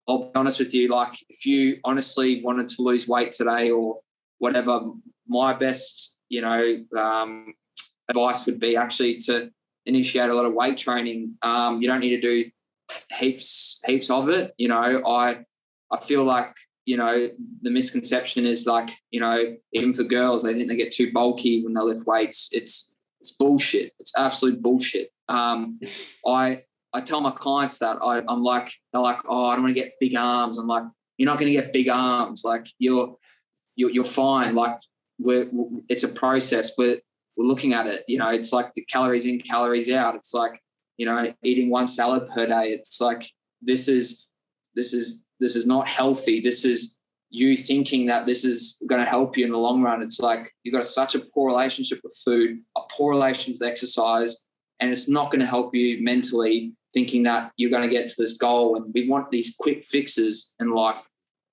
i'll be honest with you like if you honestly wanted to lose weight today or whatever my best you know um, advice would be actually to initiate a lot of weight training. Um, you don't need to do heaps heaps of it you know. I i feel like you know the misconception is like you know even for girls they think they get too bulky when they lift weights. It's it's bullshit. It's absolute bullshit. Um, i i tell my clients that I, i'm like they're like oh i don't want to get big arms. I'm like you're not going to get big arms. Like you're you're, you're fine. Like we're, it's a process we're, we're looking at it you know it's like the calories in calories out. It's like you know eating one salad per day. It's like this is this is this is not healthy. This is you thinking that this is going to help you in the long run. It's like you've got such a poor relationship with food a poor relationship with exercise and it's not going to help you mentally thinking that you're going to get to this goal and we want these quick fixes in life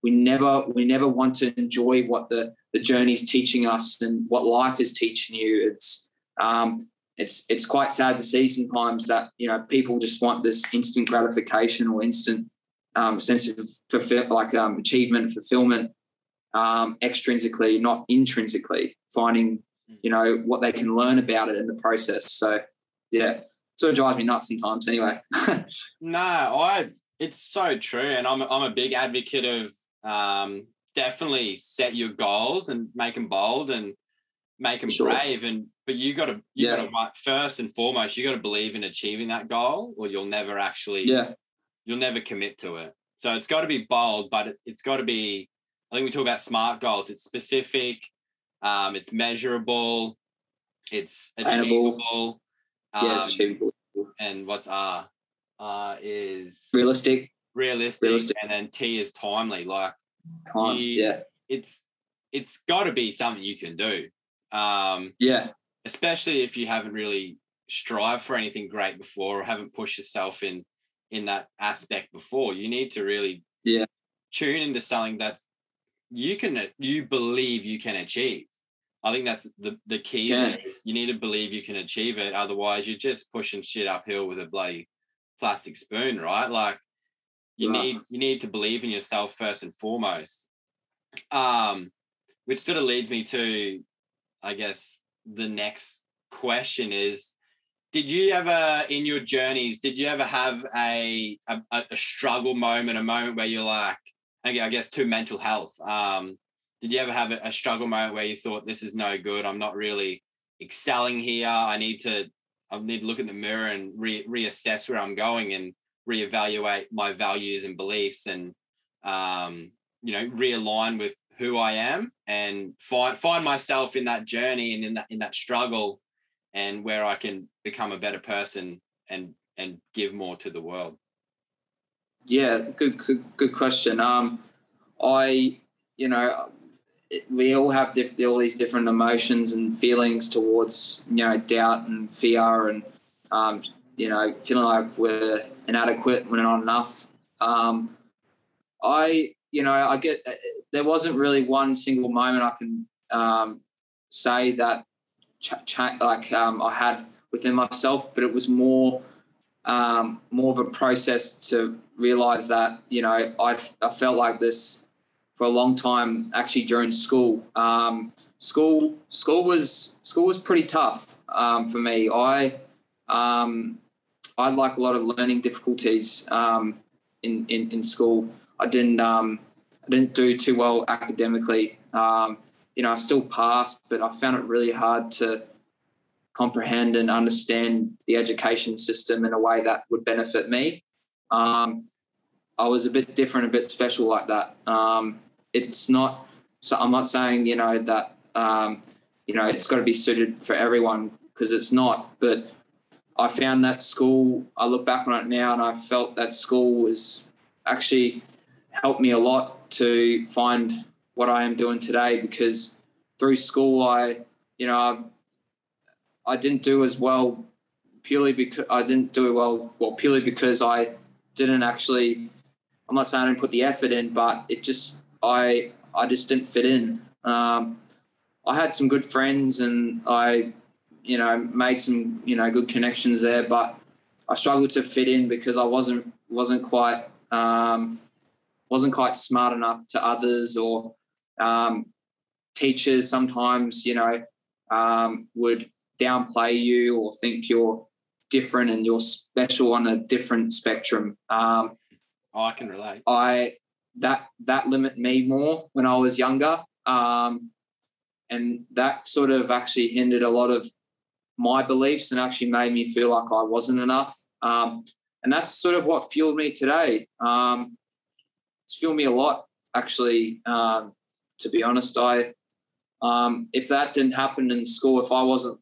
we never we never want to enjoy what the the journey is teaching us and what life is teaching you it's um it's it's quite sad to see sometimes that you know people just want this instant gratification or instant um, sense of fulfill, like um, achievement, fulfillment, um, extrinsically, not intrinsically. Finding you know what they can learn about it in the process. So yeah, sort of drives me nuts sometimes. Anyway. [LAUGHS] no, I. It's so true, and I'm I'm a big advocate of um, definitely set your goals and make them bold and make them sure. brave. And but you got to you yeah. got to first and foremost you got to believe in achieving that goal, or you'll never actually yeah you'll never commit to it. So it's got to be bold, but it, has got to be. I think we talk about smart goals. It's specific, um, it's measurable, it's achievable. Um, yeah, achievable. And what's R? R is realistic. Realistic, realistic, and then T is timely. Like, time, you, yeah, it's it's got to be something you can do. Um, yeah, especially if you haven't really strived for anything great before or haven't pushed yourself in in that aspect before. You need to really yeah tune into something that you can you believe you can achieve. I think that's the the key. you need to believe you can achieve it. Otherwise, you're just pushing shit uphill with a bloody plastic spoon, right? Like you right. need you need to believe in yourself first and foremost. Um, which sort of leads me to, I guess, the next question is did you ever in your journeys did you ever have a a, a struggle moment a moment where you're like i guess to mental health um did you ever have a, struggle moment where you thought this is no good i'm not really excelling here i need to i need to look in the mirror and re- reassess where i'm going and reevaluate my values and beliefs and um you know realign with who i am and find find myself in that journey and in that in that struggle and where I can become a better person and and give more to the world? Yeah, good good, good question. Um, I you know we all have diff- all these different emotions and feelings towards you know doubt and fear and um, you know feeling like we're inadequate, we're not enough. Um, I you know I get there wasn't really one single moment I can um, say that ch- ch- like um, I had within myself, but it was more um, more of a process to realize that you know I, I felt like this for a long time actually during school. Um, school school was school was pretty tough um, for me. I um, I had like a lot of learning difficulties um, in, in in school. I didn't um, I didn't do too well academically. Um, you know, I still passed, but I found it really hard to comprehend and understand the education system in a way that would benefit me. Um, I was a bit different, a bit special like that. Um, it's not. So I'm not saying you know that um, you know it's got to be suited for everyone because it's not. But I found that school. I look back on it now, and I felt that school was actually helped me a lot to find what I am doing today because through school I you know I, I didn't do as well purely because I didn't do well well purely because I didn't actually I'm not saying I didn't put the effort in but it just I I just didn't fit in um, I had some good friends and I you know made some you know good connections there but I struggled to fit in because I wasn't wasn't quite um, wasn't quite smart enough to others or um, teachers sometimes, you know, um, would downplay you or think you're different and you're special on a different spectrum. Um, oh, I can relate. I that that limit me more when I was younger, um, and that sort of actually hindered a lot of my beliefs and actually made me feel like I wasn't enough. Um, and that's sort of what fueled me today. Um, it's fueled me a lot, actually. Um, to be honest. I, um, if that didn't happen in school, if I wasn't,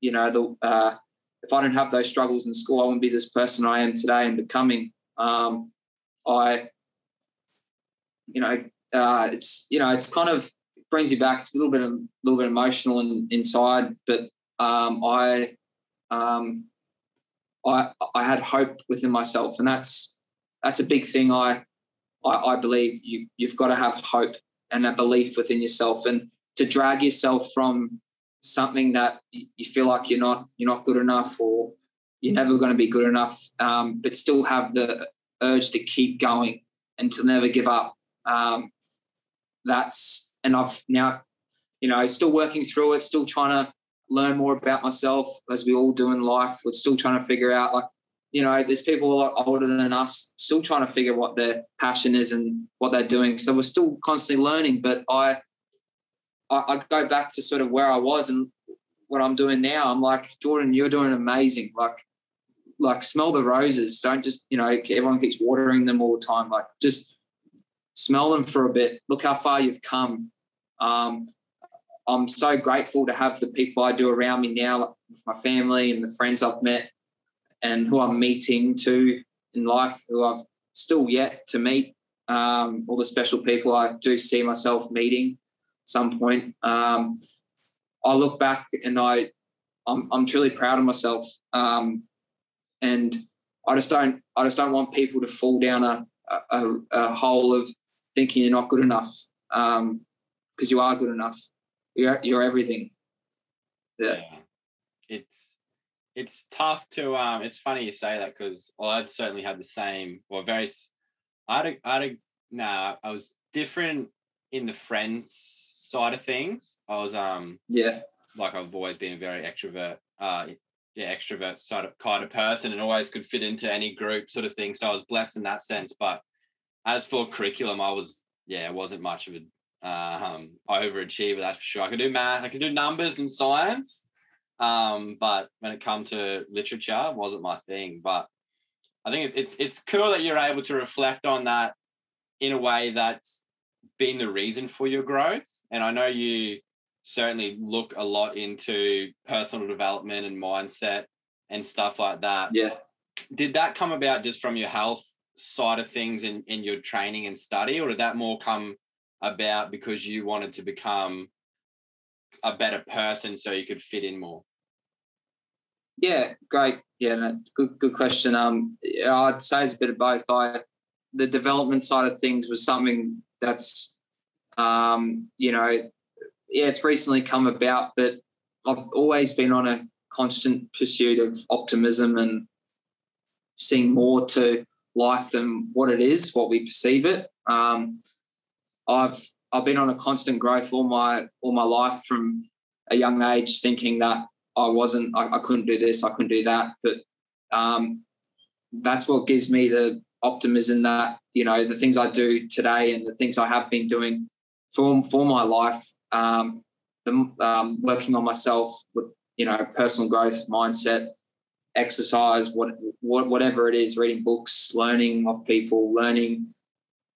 you know, the, uh, if I didn't have those struggles in school, I wouldn't be this person I am today and becoming. Um, I, you know, uh, it's you know, it's kind of brings you back. It's a little bit, a little bit emotional and inside, but um, I, um, I, I had hope within myself, and that's that's a big thing. I, I, I believe you you've got to have hope and a belief within yourself and to drag yourself from something that you feel like you're not you're not good enough or you're never going to be good enough um, but still have the urge to keep going and to never give up um, that's and i've now you know still working through it still trying to learn more about myself as we all do in life. We're still trying to figure out like, you know, there's people a lot older than us still trying to figure what their passion is and what they're doing. So we're still constantly learning. But I, I, I go back to sort of where I was and what I'm doing now. I'm like, Jordan, you're doing amazing. Like, like smell the roses. Don't just, you know, everyone keeps watering them all the time. Like, just smell them for a bit. Look how far you've come. Um, I'm so grateful to have the people I do around me now, like my family and the friends I've met and who I'm meeting too in life, who I've still yet to meet. Um, all the special people I do see myself meeting some point. Um, I look back and I, I'm, I'm truly proud of myself. Um, and I just don't, I just don't want people to fall down a, a, a hole of thinking you're not good enough because um, you are good enough. You're you're everything. Yeah. yeah. It's it's tough to um. It's funny you say that because well, I'd certainly had the same. Well, very. I had a, I had a nah. I was different in the friends side of things. I was um. Yeah. Like I've always been a very extrovert. Uh, yeah, extrovert sort of kind of person, and always could fit into any group sort of thing. So I was blessed in that sense. But as for curriculum, I was yeah, wasn't much of a um, overachiever, that's for sure. I could do math, I could do numbers and science, um, but when it come to literature, it wasn't my thing. But I think it's, it's it's cool that you're able to reflect on that in a way that's been the reason for your growth. And I know you certainly look a lot into personal development and mindset and stuff like that. Yeah. Did that come about just from your health side of things in, in your training and study, or did that more come about because you wanted to become a better person so you could fit in more? Yeah, great. Yeah, no, good good question. Um, I'd say it's a bit of both. I the development side of things was something that's, um, you know, yeah, it's recently come about, but I've always been on a constant pursuit of optimism and seeing more to life than what it is, what we perceive it. Um, I've I've been on a constant growth all my all my life from a young age, thinking that I wasn't, I, I couldn't do this, I couldn't do that. But um, that's what gives me the optimism that you know the things I do today and the things I have been doing for for my life, um, the, um, working on myself with you know personal growth mindset, exercise, what, what whatever it is, reading books, learning off people, learning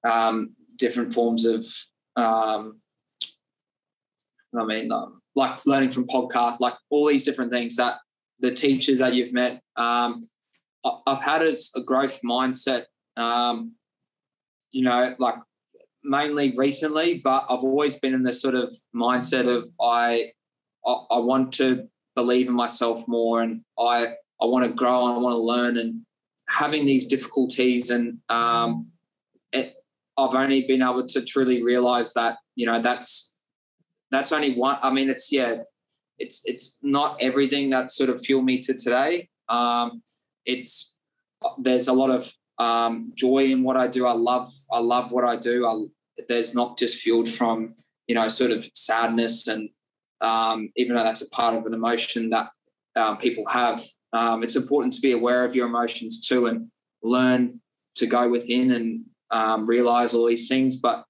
um, different forms of um, I mean, um, like learning from podcasts, like all these different things that the teachers that you've met. Um, I've had a, a growth mindset, you know, like mainly recently, but I've always been in this sort of mindset of I, I, I want to believe in myself more, and I, I want to grow, and I want to learn, and having these difficulties and um, it, I've only been able to truly realize that you know that's that's only one. I mean, it's yeah, it's it's not everything that sort of fueled me to today. Um, it's there's a lot of um, joy in what I do. I love I love what I do. I, there's not just fueled from you know sort of sadness and um, even though that's a part of an emotion that um, people have. Um, it's important to be aware of your emotions too and learn to go within and um, realize all these things. But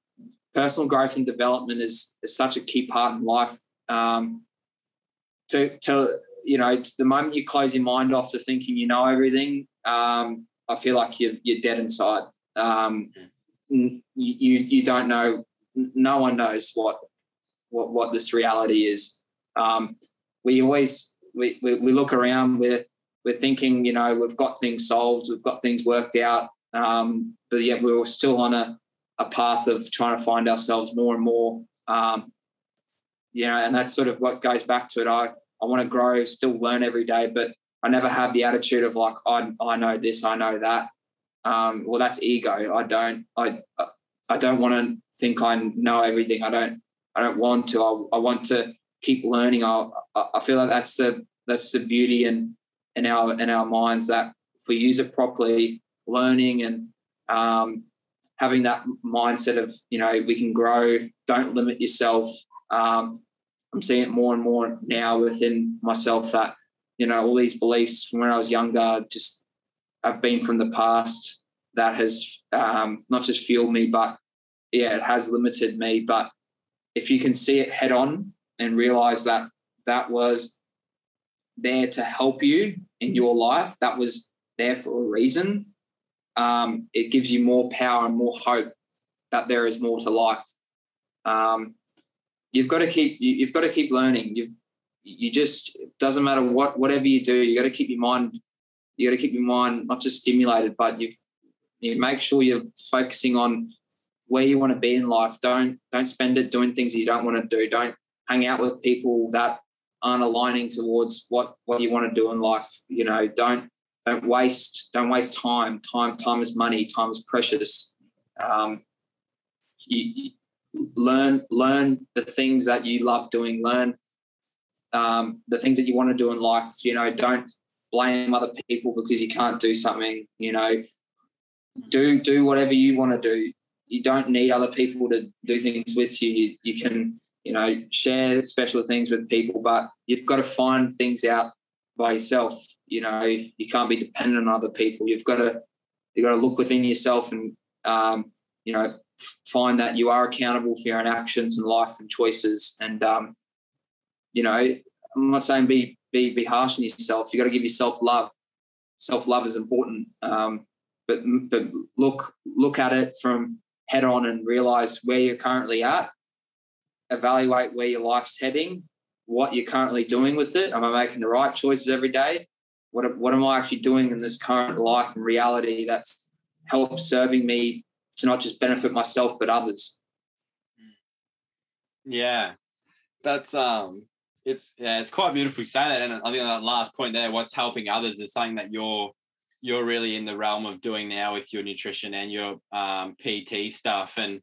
personal growth and development is, is such a key part in life. Um, to, to you know, the moment you close your mind off to thinking you know everything, um, I feel like you're, you're dead inside. Um, you, you don't know. No one knows what what what this reality is. Um, we always we, we, we look around. We're we're thinking, you know, we've got things solved, we've got things worked out, um, but yet we're still on a, a path of trying to find ourselves more and more. Um, you know, and that's sort of what goes back to it. I, I want to grow, still learn every day, but I never have the attitude of like, I, I know this, I know that. Um, well, that's ego. I don't, I, I don't want to think I know everything. I don't, I don't want to. I, I want to keep learning. I, I feel like that's the, that's the beauty in, in our, in our minds that if we use it properly, learning and um, having that mindset of you know we can grow don't limit yourself um, I'm seeing it more and more now within myself that you know all these beliefs from when I was younger just have been from the past that has um, not just fueled me, but yeah, it has limited me. But if you can see it head on and realize that that was there to help you in your life, that was there for a reason, um, it gives you more power and more hope that there is more to life. Um, you've got to keep you, have got to keep learning. You've you just it doesn't matter what whatever you do, you got to keep your mind you got to keep your mind not just stimulated, but you've you make sure you're focusing on where you want to be in life. Don't don't spend it doing things you don't want to do. Don't hang out with people that aren't aligning towards what what you want to do in life. You know, don't don't waste don't waste time. Time time is money. Time is precious. Um, you, you learn learn the things that you love doing. Learn um, the things that you want to do in life. You know, don't blame other people because you can't do something. You know, do do whatever you want to do. You don't need other people to do things with you. You, you can you know share special things with people, but you've got to find things out by yourself. You know, you can't be dependent on other people. You've got to you've got to look within yourself and um, you know find that you are accountable for your own actions and life and choices. And um, you know, I'm not saying be be be harsh on yourself. You got to give yourself love. Self love is important. Um, but but look look at it from head on and realize where you're currently at. Evaluate where your life's heading, what you're currently doing with it. Am I making the right choices every day? What what am I actually doing in this current life and reality that's help serving me to not just benefit myself but others? Yeah, that's um it's yeah, it's quite beautiful you say that. And I think that last point there, what's helping others is something that you're you're really in the realm of doing now with your nutrition and your um, PT stuff. And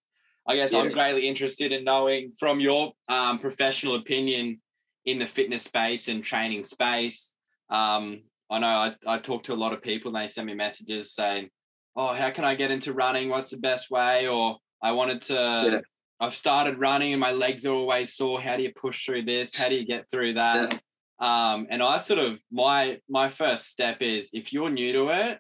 I guess yeah. I'm greatly interested in knowing from your um, professional opinion in the fitness space and training space. Um, I know I, I talk to a lot of people and they send me messages saying, Oh, how can I get into running? What's the best way? Or I wanted to yeah. I've started running and my legs are always sore. How do you push through this? How do you get through that? Yeah. Um, and I sort of my my first step is if you're new to it,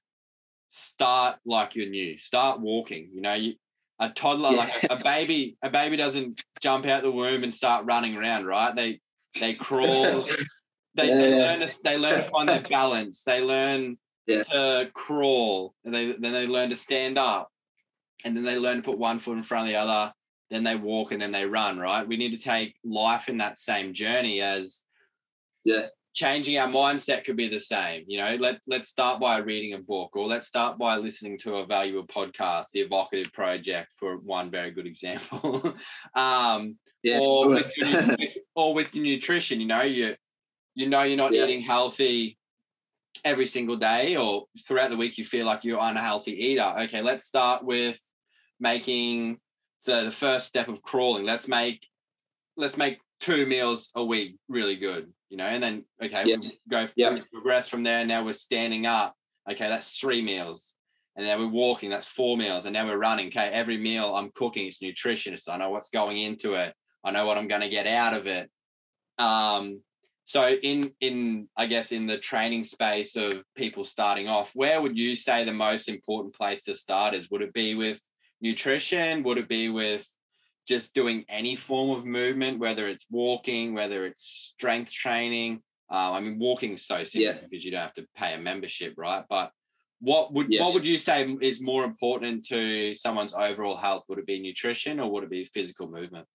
start like you're new. Start walking. You know, you, a toddler, yeah. like a, a, [LAUGHS] baby, a baby doesn't jump out the womb and start running around, right? They they crawl. [LAUGHS] they, yeah. they learn to they learn to find their [LAUGHS] balance. They learn yeah. to crawl. And they then they learn to stand up, and then they learn to put one foot in front of the other then they walk and then they run, right? We need to take life in that same journey as yeah. Changing our mindset could be the same. You know, let let's start by reading a book or let's start by listening to a valuable podcast, the Evocative Project for one very good example. [LAUGHS] um, yeah. or with your, [LAUGHS] or with your nutrition, you know, you you know you're not yeah. eating healthy every single day or throughout the week you feel like you're an unhealthy eater. Okay, let's start with making the, the first step of crawling. Let's make let's make two meals a week really good, you know, and then okay, yeah. we go yeah. we progress from there. Now we're standing up. Okay, that's three meals. And then we're walking, that's four meals. And now we're running. Okay, every meal I'm cooking, it's nutritious. I know what's going into it. I know what I'm going to get out of it. Um, so in in I guess in the training space of people starting off, where would you say the most important place to start is? Would it be with nutrition? Would it be with just doing any form of movement, whether it's walking, whether it's strength training? Um, I mean, walking is so simple yeah. because you don't have to pay a membership, right? But what would yeah. what would you say is more important to someone's overall health? Would it be nutrition or would it be physical movement?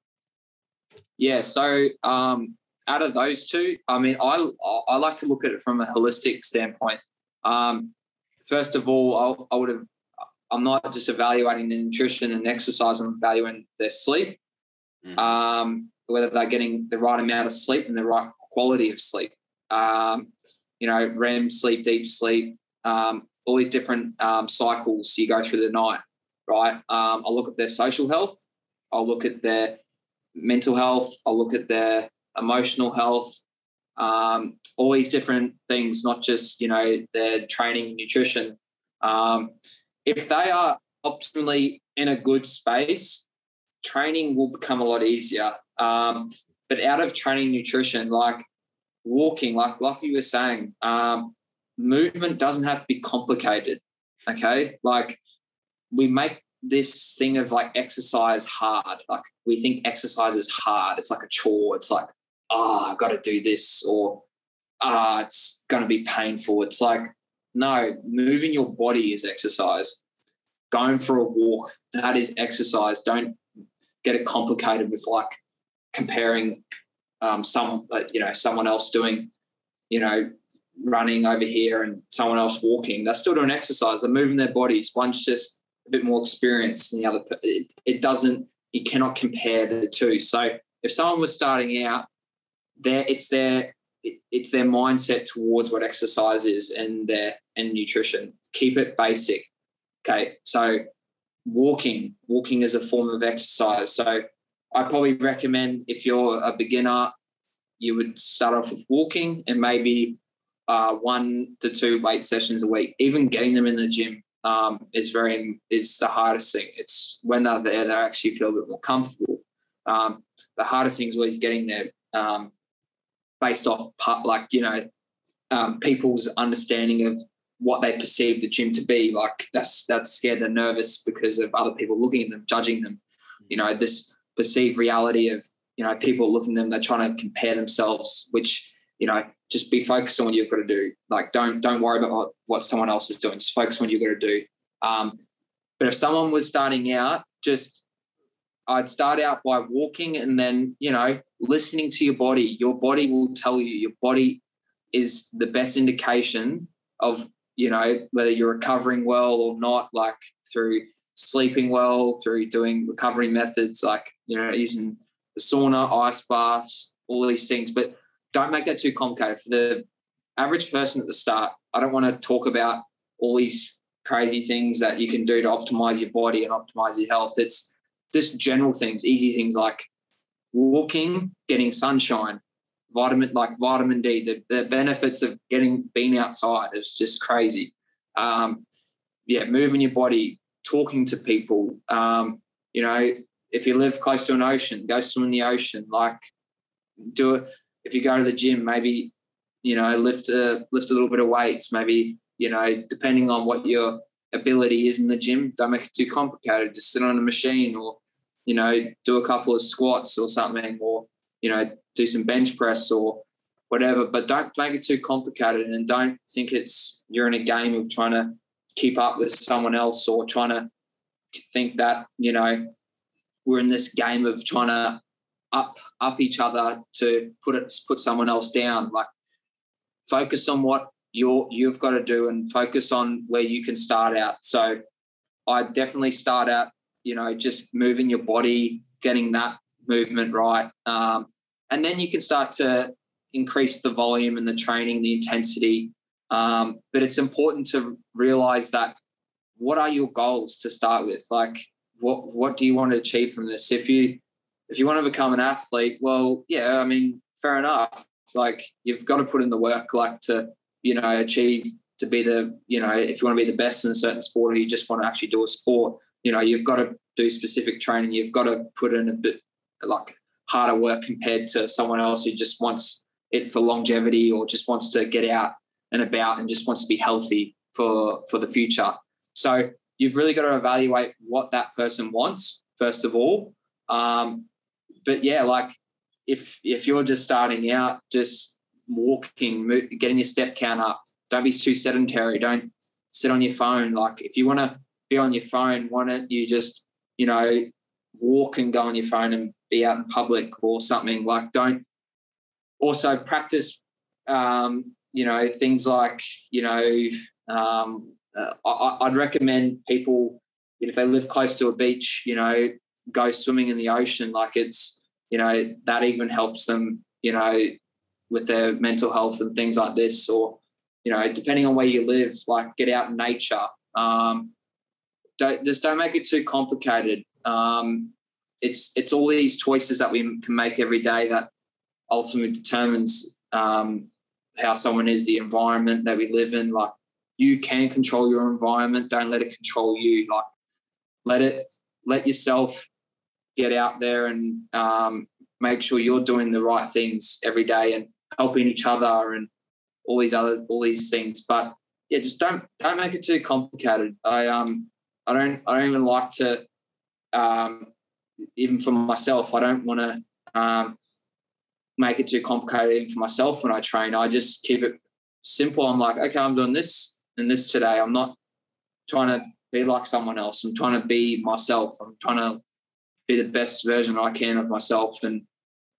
Yeah. So um, out of those two, I mean, I I like to look at it from a holistic standpoint. Um, first of all, I, I would have I'm not just evaluating the nutrition and exercise, I'm evaluating their sleep, mm. um, whether they're getting the right amount of sleep and the right quality of sleep. Um, you know, REM sleep, deep sleep, um, all these different um, cycles you go through the night, right? Um, I'll look at their social health. I'll look at their mental health. I'll look at their emotional health. Um, all these different things, not just you know their training, nutrition. Um, if they are optimally in a good space, training will become a lot easier. Um, but out of training nutrition, like walking, like like you were saying, um, movement doesn't have to be complicated. Okay, like we make this thing of like exercise hard. Like we think exercise is hard. It's like a chore. It's like, oh, I've got to do this, or ah, oh, it's going to be painful. It's like, no, moving your body is exercise. Going for a walk, that is exercise. Don't get it complicated with like comparing um, some, uh, you know, someone else doing, you know, running over here and someone else walking. They're still doing exercise. They're moving their bodies. One's just a bit more experienced than the other. It, it doesn't. You cannot compare the two. So if someone was starting out, there it's their it's their mindset towards what exercise is and their and nutrition. Keep it basic. Okay, so walking, walking is a form of exercise. So I probably recommend if you're a beginner, you would start off with walking and maybe uh, one to two weight sessions a week. Even getting them in the gym um, is very is the hardest thing. It's when they're there, they actually feel a bit more comfortable. Um, the hardest thing is always getting there um, based off part, like you know um, people's understanding of what they perceive the gym to be. Like that's that's scared they're nervous because of other people looking at them, judging them. You know this perceived reality of you know people looking at them, they're trying to compare themselves, which you know just be focused on what you've got to do. Like don't don't worry about what, what someone else is doing. Just focus on what you've got to do. Um, but if someone was starting out, just I'd start out by walking and then you know listening to your body. Your body will tell you. Your body is the best indication of you know whether you're recovering well or not. Like through sleeping well, through doing recovery methods, like you know using the sauna, ice baths, all these things. But don't make that too complicated. For the average person at the start, I don't want to talk about all these crazy things that you can do to optimize your body and optimize your health. It's just general things, easy things like walking, getting sunshine, vitamin like vitamin D. The, the benefits of getting being outside is just crazy. Um, yeah, moving your body, talking to people. Um, you know, if you live close to an ocean, go swim in the ocean. Like, do it if you go to the gym, maybe you know lift a lift a little bit of weights. Maybe you know depending on what your ability is in the gym, don't make it too complicated. Just sit on a machine or you know do a couple of squats or something, or you know do some bench press or whatever. But don't make it too complicated and don't think it's you're in a game of trying to keep up with someone else or trying to think that you know we're in this game of trying to up up each other to put it put someone else down. Like focus on what you're you've got to do and focus on where you can start out. So I definitely start out, you know, just moving your body, getting that movement right, um, and then you can start to increase the volume and the training, the intensity. Um, but it's important to realize that what are your goals to start with? Like, what what do you want to achieve from this? If you if you want to become an athlete, well, yeah, I mean, fair enough. It's like you've got to put in the work, like to you know achieve to be the you know if you want to be the best in a certain sport or you just want to actually do a sport, you know, you've got to do specific training. You've got to put in a bit like harder work compared to someone else who just wants it for longevity or just wants to get out and about and just wants to be healthy for for the future. So you've really got to evaluate what that person wants first of all. Um, but yeah, like if if you're just starting out, just walking, getting your step count up. Don't be too sedentary. Don't sit on your phone. Like if you want to be on your phone, why don't you just you know walk and go on your phone and be out in public or something? Like don't also practice. Um, you know things like you know um, uh, I, I'd recommend people if they live close to a beach, you know, go swimming in the ocean. Like it's you know that even helps them you know with their mental health and things like this or you know depending on where you live like get out in nature. Um, don't just don't make it too complicated. Um, it's it's all these choices that we can make every day that ultimately determines um, how someone is the environment that we live in. Like you can control your environment. Don't let it control you. Like let it let yourself get out there and um, make sure you're doing the right things every day and helping each other and all these other all these things. But yeah, just don't don't make it too complicated. I um I don't I don't even like to um even for myself, I don't want to um make it too complicated even for myself when I train. I just keep it simple. I'm like, okay, I'm doing this and this today. I'm not trying to be like someone else. I'm trying to be myself. I'm trying to be the best version I can of myself and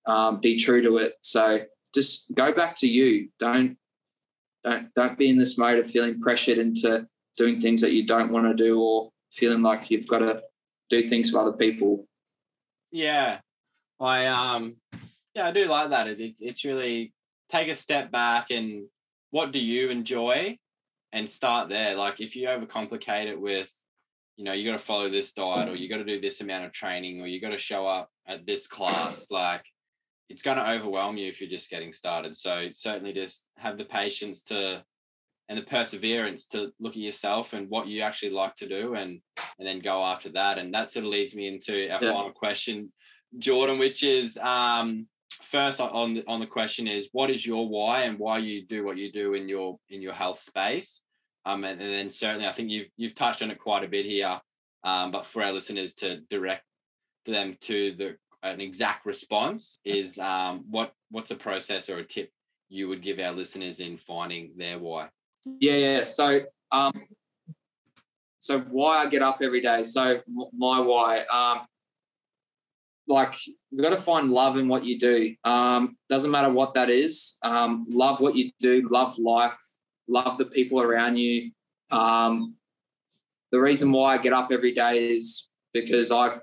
um, be true to it. So just go back to you. Don't don't don't be in this mode of feeling pressured into doing things that you don't want to do or feeling like you've got to do things for other people. Yeah, I um yeah I do like that. It, it's really take a step back and what do you enjoy and start there. Like if you overcomplicate it with you know, you got to follow this diet or you got to do this amount of training or you got to show up at this class. Like it's going to overwhelm you if you're just getting started. So certainly just have the patience to and the perseverance to look at yourself and what you actually like to do and and then go after that. And that sort of leads me into our yeah. final question, Jordan, which is um first on the on the question is what is your why and why you do what you do in your in your health space um and, and then certainly i think you've you've touched on it quite a bit here um but for our listeners to direct them to the an exact response is um, what what's a process or a tip you would give our listeners in finding their why? Yeah, yeah. So, um, so why I get up every day. So my why, um, like you've got to find love in what you do. Um, doesn't matter what that is. Um, love what you do. Love life. Love the people around you. Um, the reason why I get up every day is because I've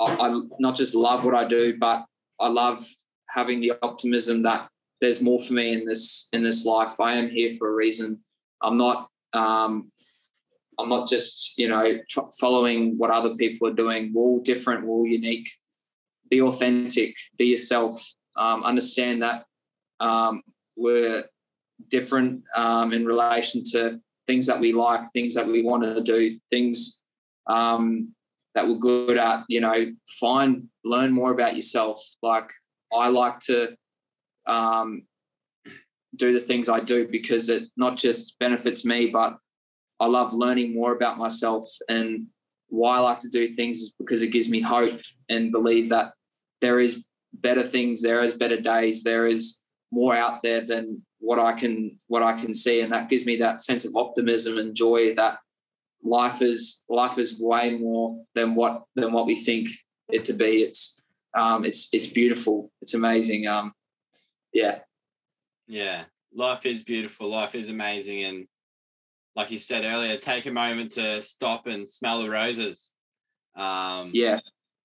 I, not just love what I do, but I love having the optimism that there's more for me in this in this life. I am here for a reason. I'm not um, I'm not just you know tr- following what other people are doing. We're all different. We're all unique. Be authentic. Be yourself. Um, understand that um, we're different um, in relation to things that we like, things that we want to do, things um, that we're good at, you know, find, learn more about yourself. Like I like to um, do the things I do because it not just benefits me, but I love learning more about myself. And why I like to do things is because it gives me hope and believe that there is better things, there is better days, there is more out there than what I can what I can see, and that gives me that sense of optimism and joy that life is life is way more than what than what we think it to be. It's um, it's it's beautiful. It's amazing. Um, yeah. Yeah, life is beautiful. Life is amazing, and like you said earlier, take a moment to stop and smell the roses. Um, yeah,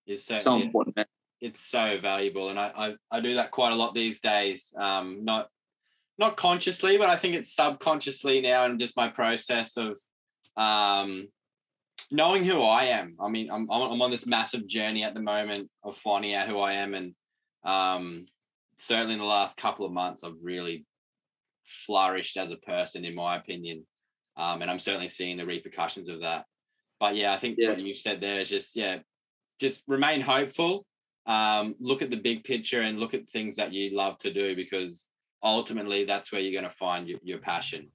it's so, so important. Man. It's so valuable, and I, I I do that quite a lot these days. Um, not not consciously, but I think it's subconsciously now, and just my process of um, knowing who I am. I mean, I'm I'm on this massive journey at the moment of finding out who I am, and um, certainly in the last couple of months, I've really flourished as a person, in my opinion, um, and I'm certainly seeing the repercussions of that. But yeah, I think yeah. what you said there is just yeah, just remain hopeful. Um, look at the big picture and look at things that you love to do because ultimately that's where you're going to find your, your passion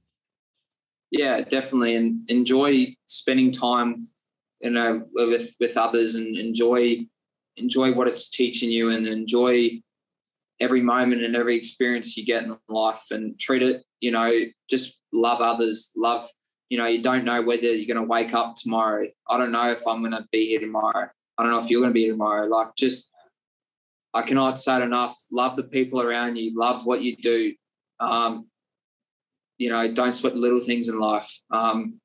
yeah, definitely, and enjoy spending time, you know, with with others, and enjoy enjoy what it's teaching you, and enjoy every moment and every experience you get in life, and treat it, you know, just love others, love. You know, you don't know whether you're going to wake up tomorrow. I don't know if I'm going to be here tomorrow. I don't know if you're going to be here tomorrow. Like, just I cannot say it enough. Love the people around you. Love what you do. Um, you know, don't sweat little things in life. Um,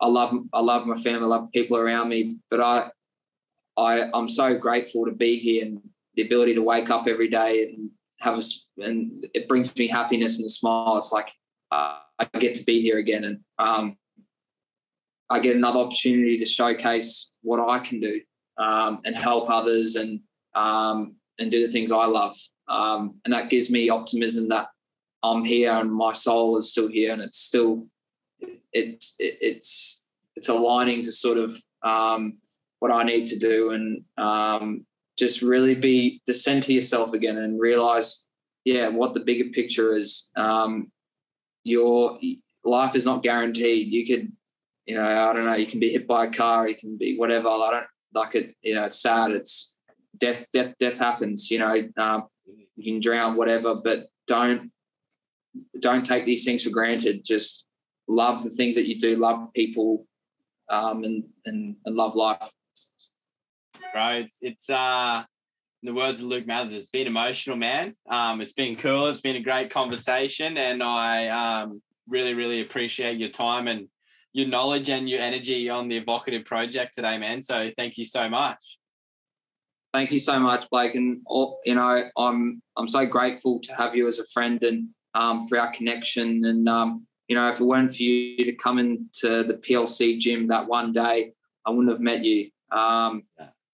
I love I love my family, I love people around me, but I I I'm so grateful to be here and the ability to wake up every day and have a and it brings me happiness and a smile. It's like uh, I get to be here again, and um, I get another opportunity to showcase what I can do um, and help others and um, and do the things I love. Um, and that gives me optimism that I'm here and my soul is still here and it's still it's it, it's it's aligning to sort of um, what I need to do and um, just really be to center yourself again and realize, yeah, what the bigger picture is. Um, your life is not guaranteed. You could, you know, I don't know, you can be hit by a car, you can be whatever. I don't like it. You know, it's sad. It's death. Death. Death happens. You know, um, you can drown, whatever, but don't don't take these things for granted. Just love the things that you do. Love people, um, and and and love life bro. It's, uh, in the words of Luke Mathers, it's been emotional, man. Um, it's been cool. It's been a great conversation, and I um, really, really appreciate your time and your knowledge and your energy on the evocative project today, man. So thank you so much. Thank you so much, Blake. And you know, I'm I'm so grateful to have you as a friend and um, for our connection. And um, you know, if it weren't for you to come into the PLC gym that one day, I wouldn't have met you. Um,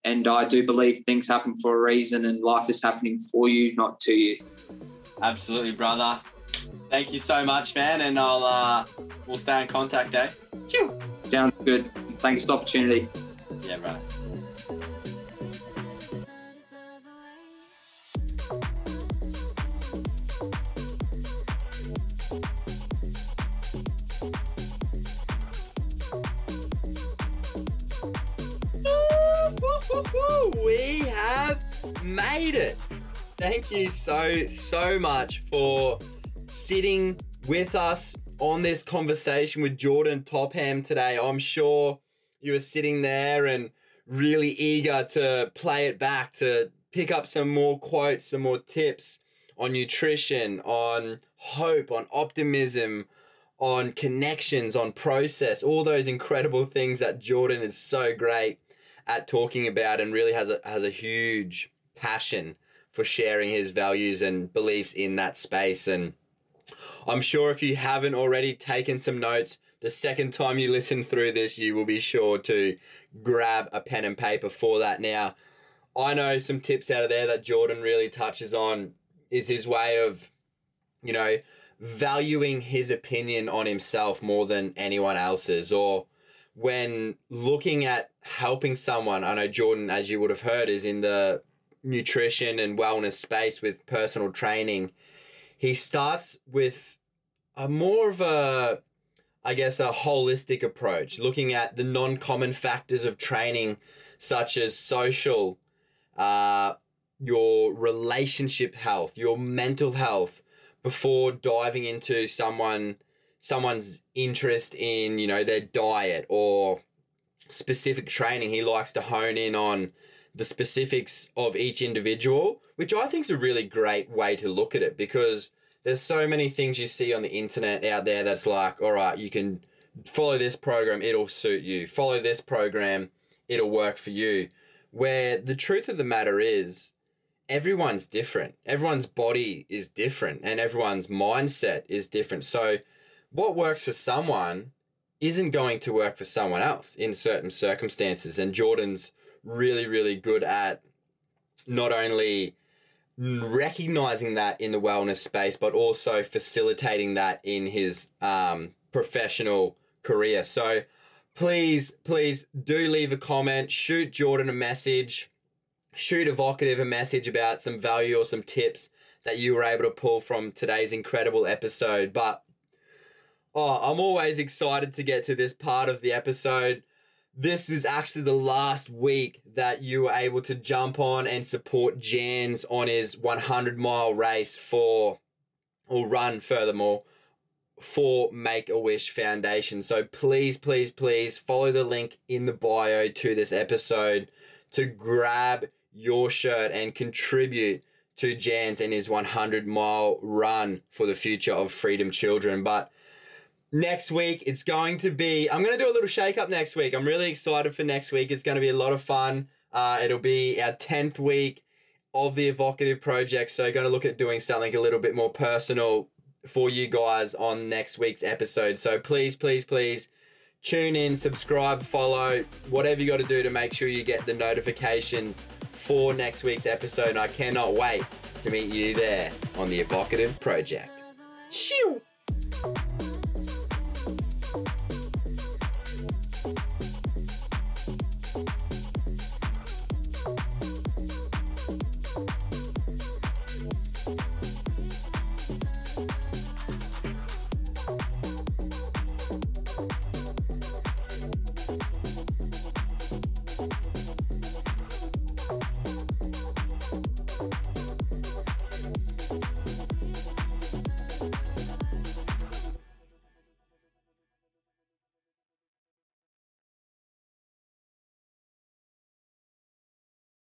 and I do believe things happen for a reason and life is happening for you, not to you. Absolutely, brother. Thank you so much, man. And I'll uh we'll stay in contact, eh? Sounds good. Thanks for the opportunity. Yeah, bro. We have made it. Thank you so, so much for sitting with us on this conversation with Jordan Topham today. I'm sure you were sitting there and really eager to play it back, to pick up some more quotes, some more tips on nutrition, on hope, on optimism, on connections, on process, all those incredible things that Jordan is so great at talking about and really has a has a huge passion for sharing his values and beliefs in that space. And I'm sure if you haven't already taken some notes the second time you listen through this you will be sure to grab a pen and paper for that. Now I know some tips out of there that Jordan really touches on is his way of you know valuing his opinion on himself more than anyone else's or when looking at helping someone, I know Jordan, as you would have heard, is in the nutrition and wellness space with personal training. He starts with a more of a, I guess, a holistic approach, looking at the non common factors of training, such as social, uh, your relationship health, your mental health, before diving into someone someone's interest in, you know, their diet or specific training. He likes to hone in on the specifics of each individual, which I think is a really great way to look at it because there's so many things you see on the internet out there that's like, all right, you can follow this program, it'll suit you. Follow this program, it'll work for you. Where the truth of the matter is, everyone's different. Everyone's body is different and everyone's mindset is different. So what works for someone isn't going to work for someone else in certain circumstances. And Jordan's really, really good at not only recognizing that in the wellness space, but also facilitating that in his um, professional career. So please, please do leave a comment, shoot Jordan a message, shoot Evocative a message about some value or some tips that you were able to pull from today's incredible episode. But Oh, I'm always excited to get to this part of the episode. This was actually the last week that you were able to jump on and support Jans on his 100 mile race for, or run furthermore, for Make a Wish Foundation. So please, please, please follow the link in the bio to this episode to grab your shirt and contribute to Jans and his 100 mile run for the future of Freedom Children. But next week. It's going to be i'm going to do a little shake up next week. I'm really excited for next week. It's going to be a lot of fun. Uh, it'll be our 10th week of the evocative project so going to look at doing something a little bit more personal for you guys on next week's episode. So please please please tune in subscribe follow whatever you got to do to make sure you get the notifications for next week's episode. I cannot wait to meet you there on the evocative project. Shoo!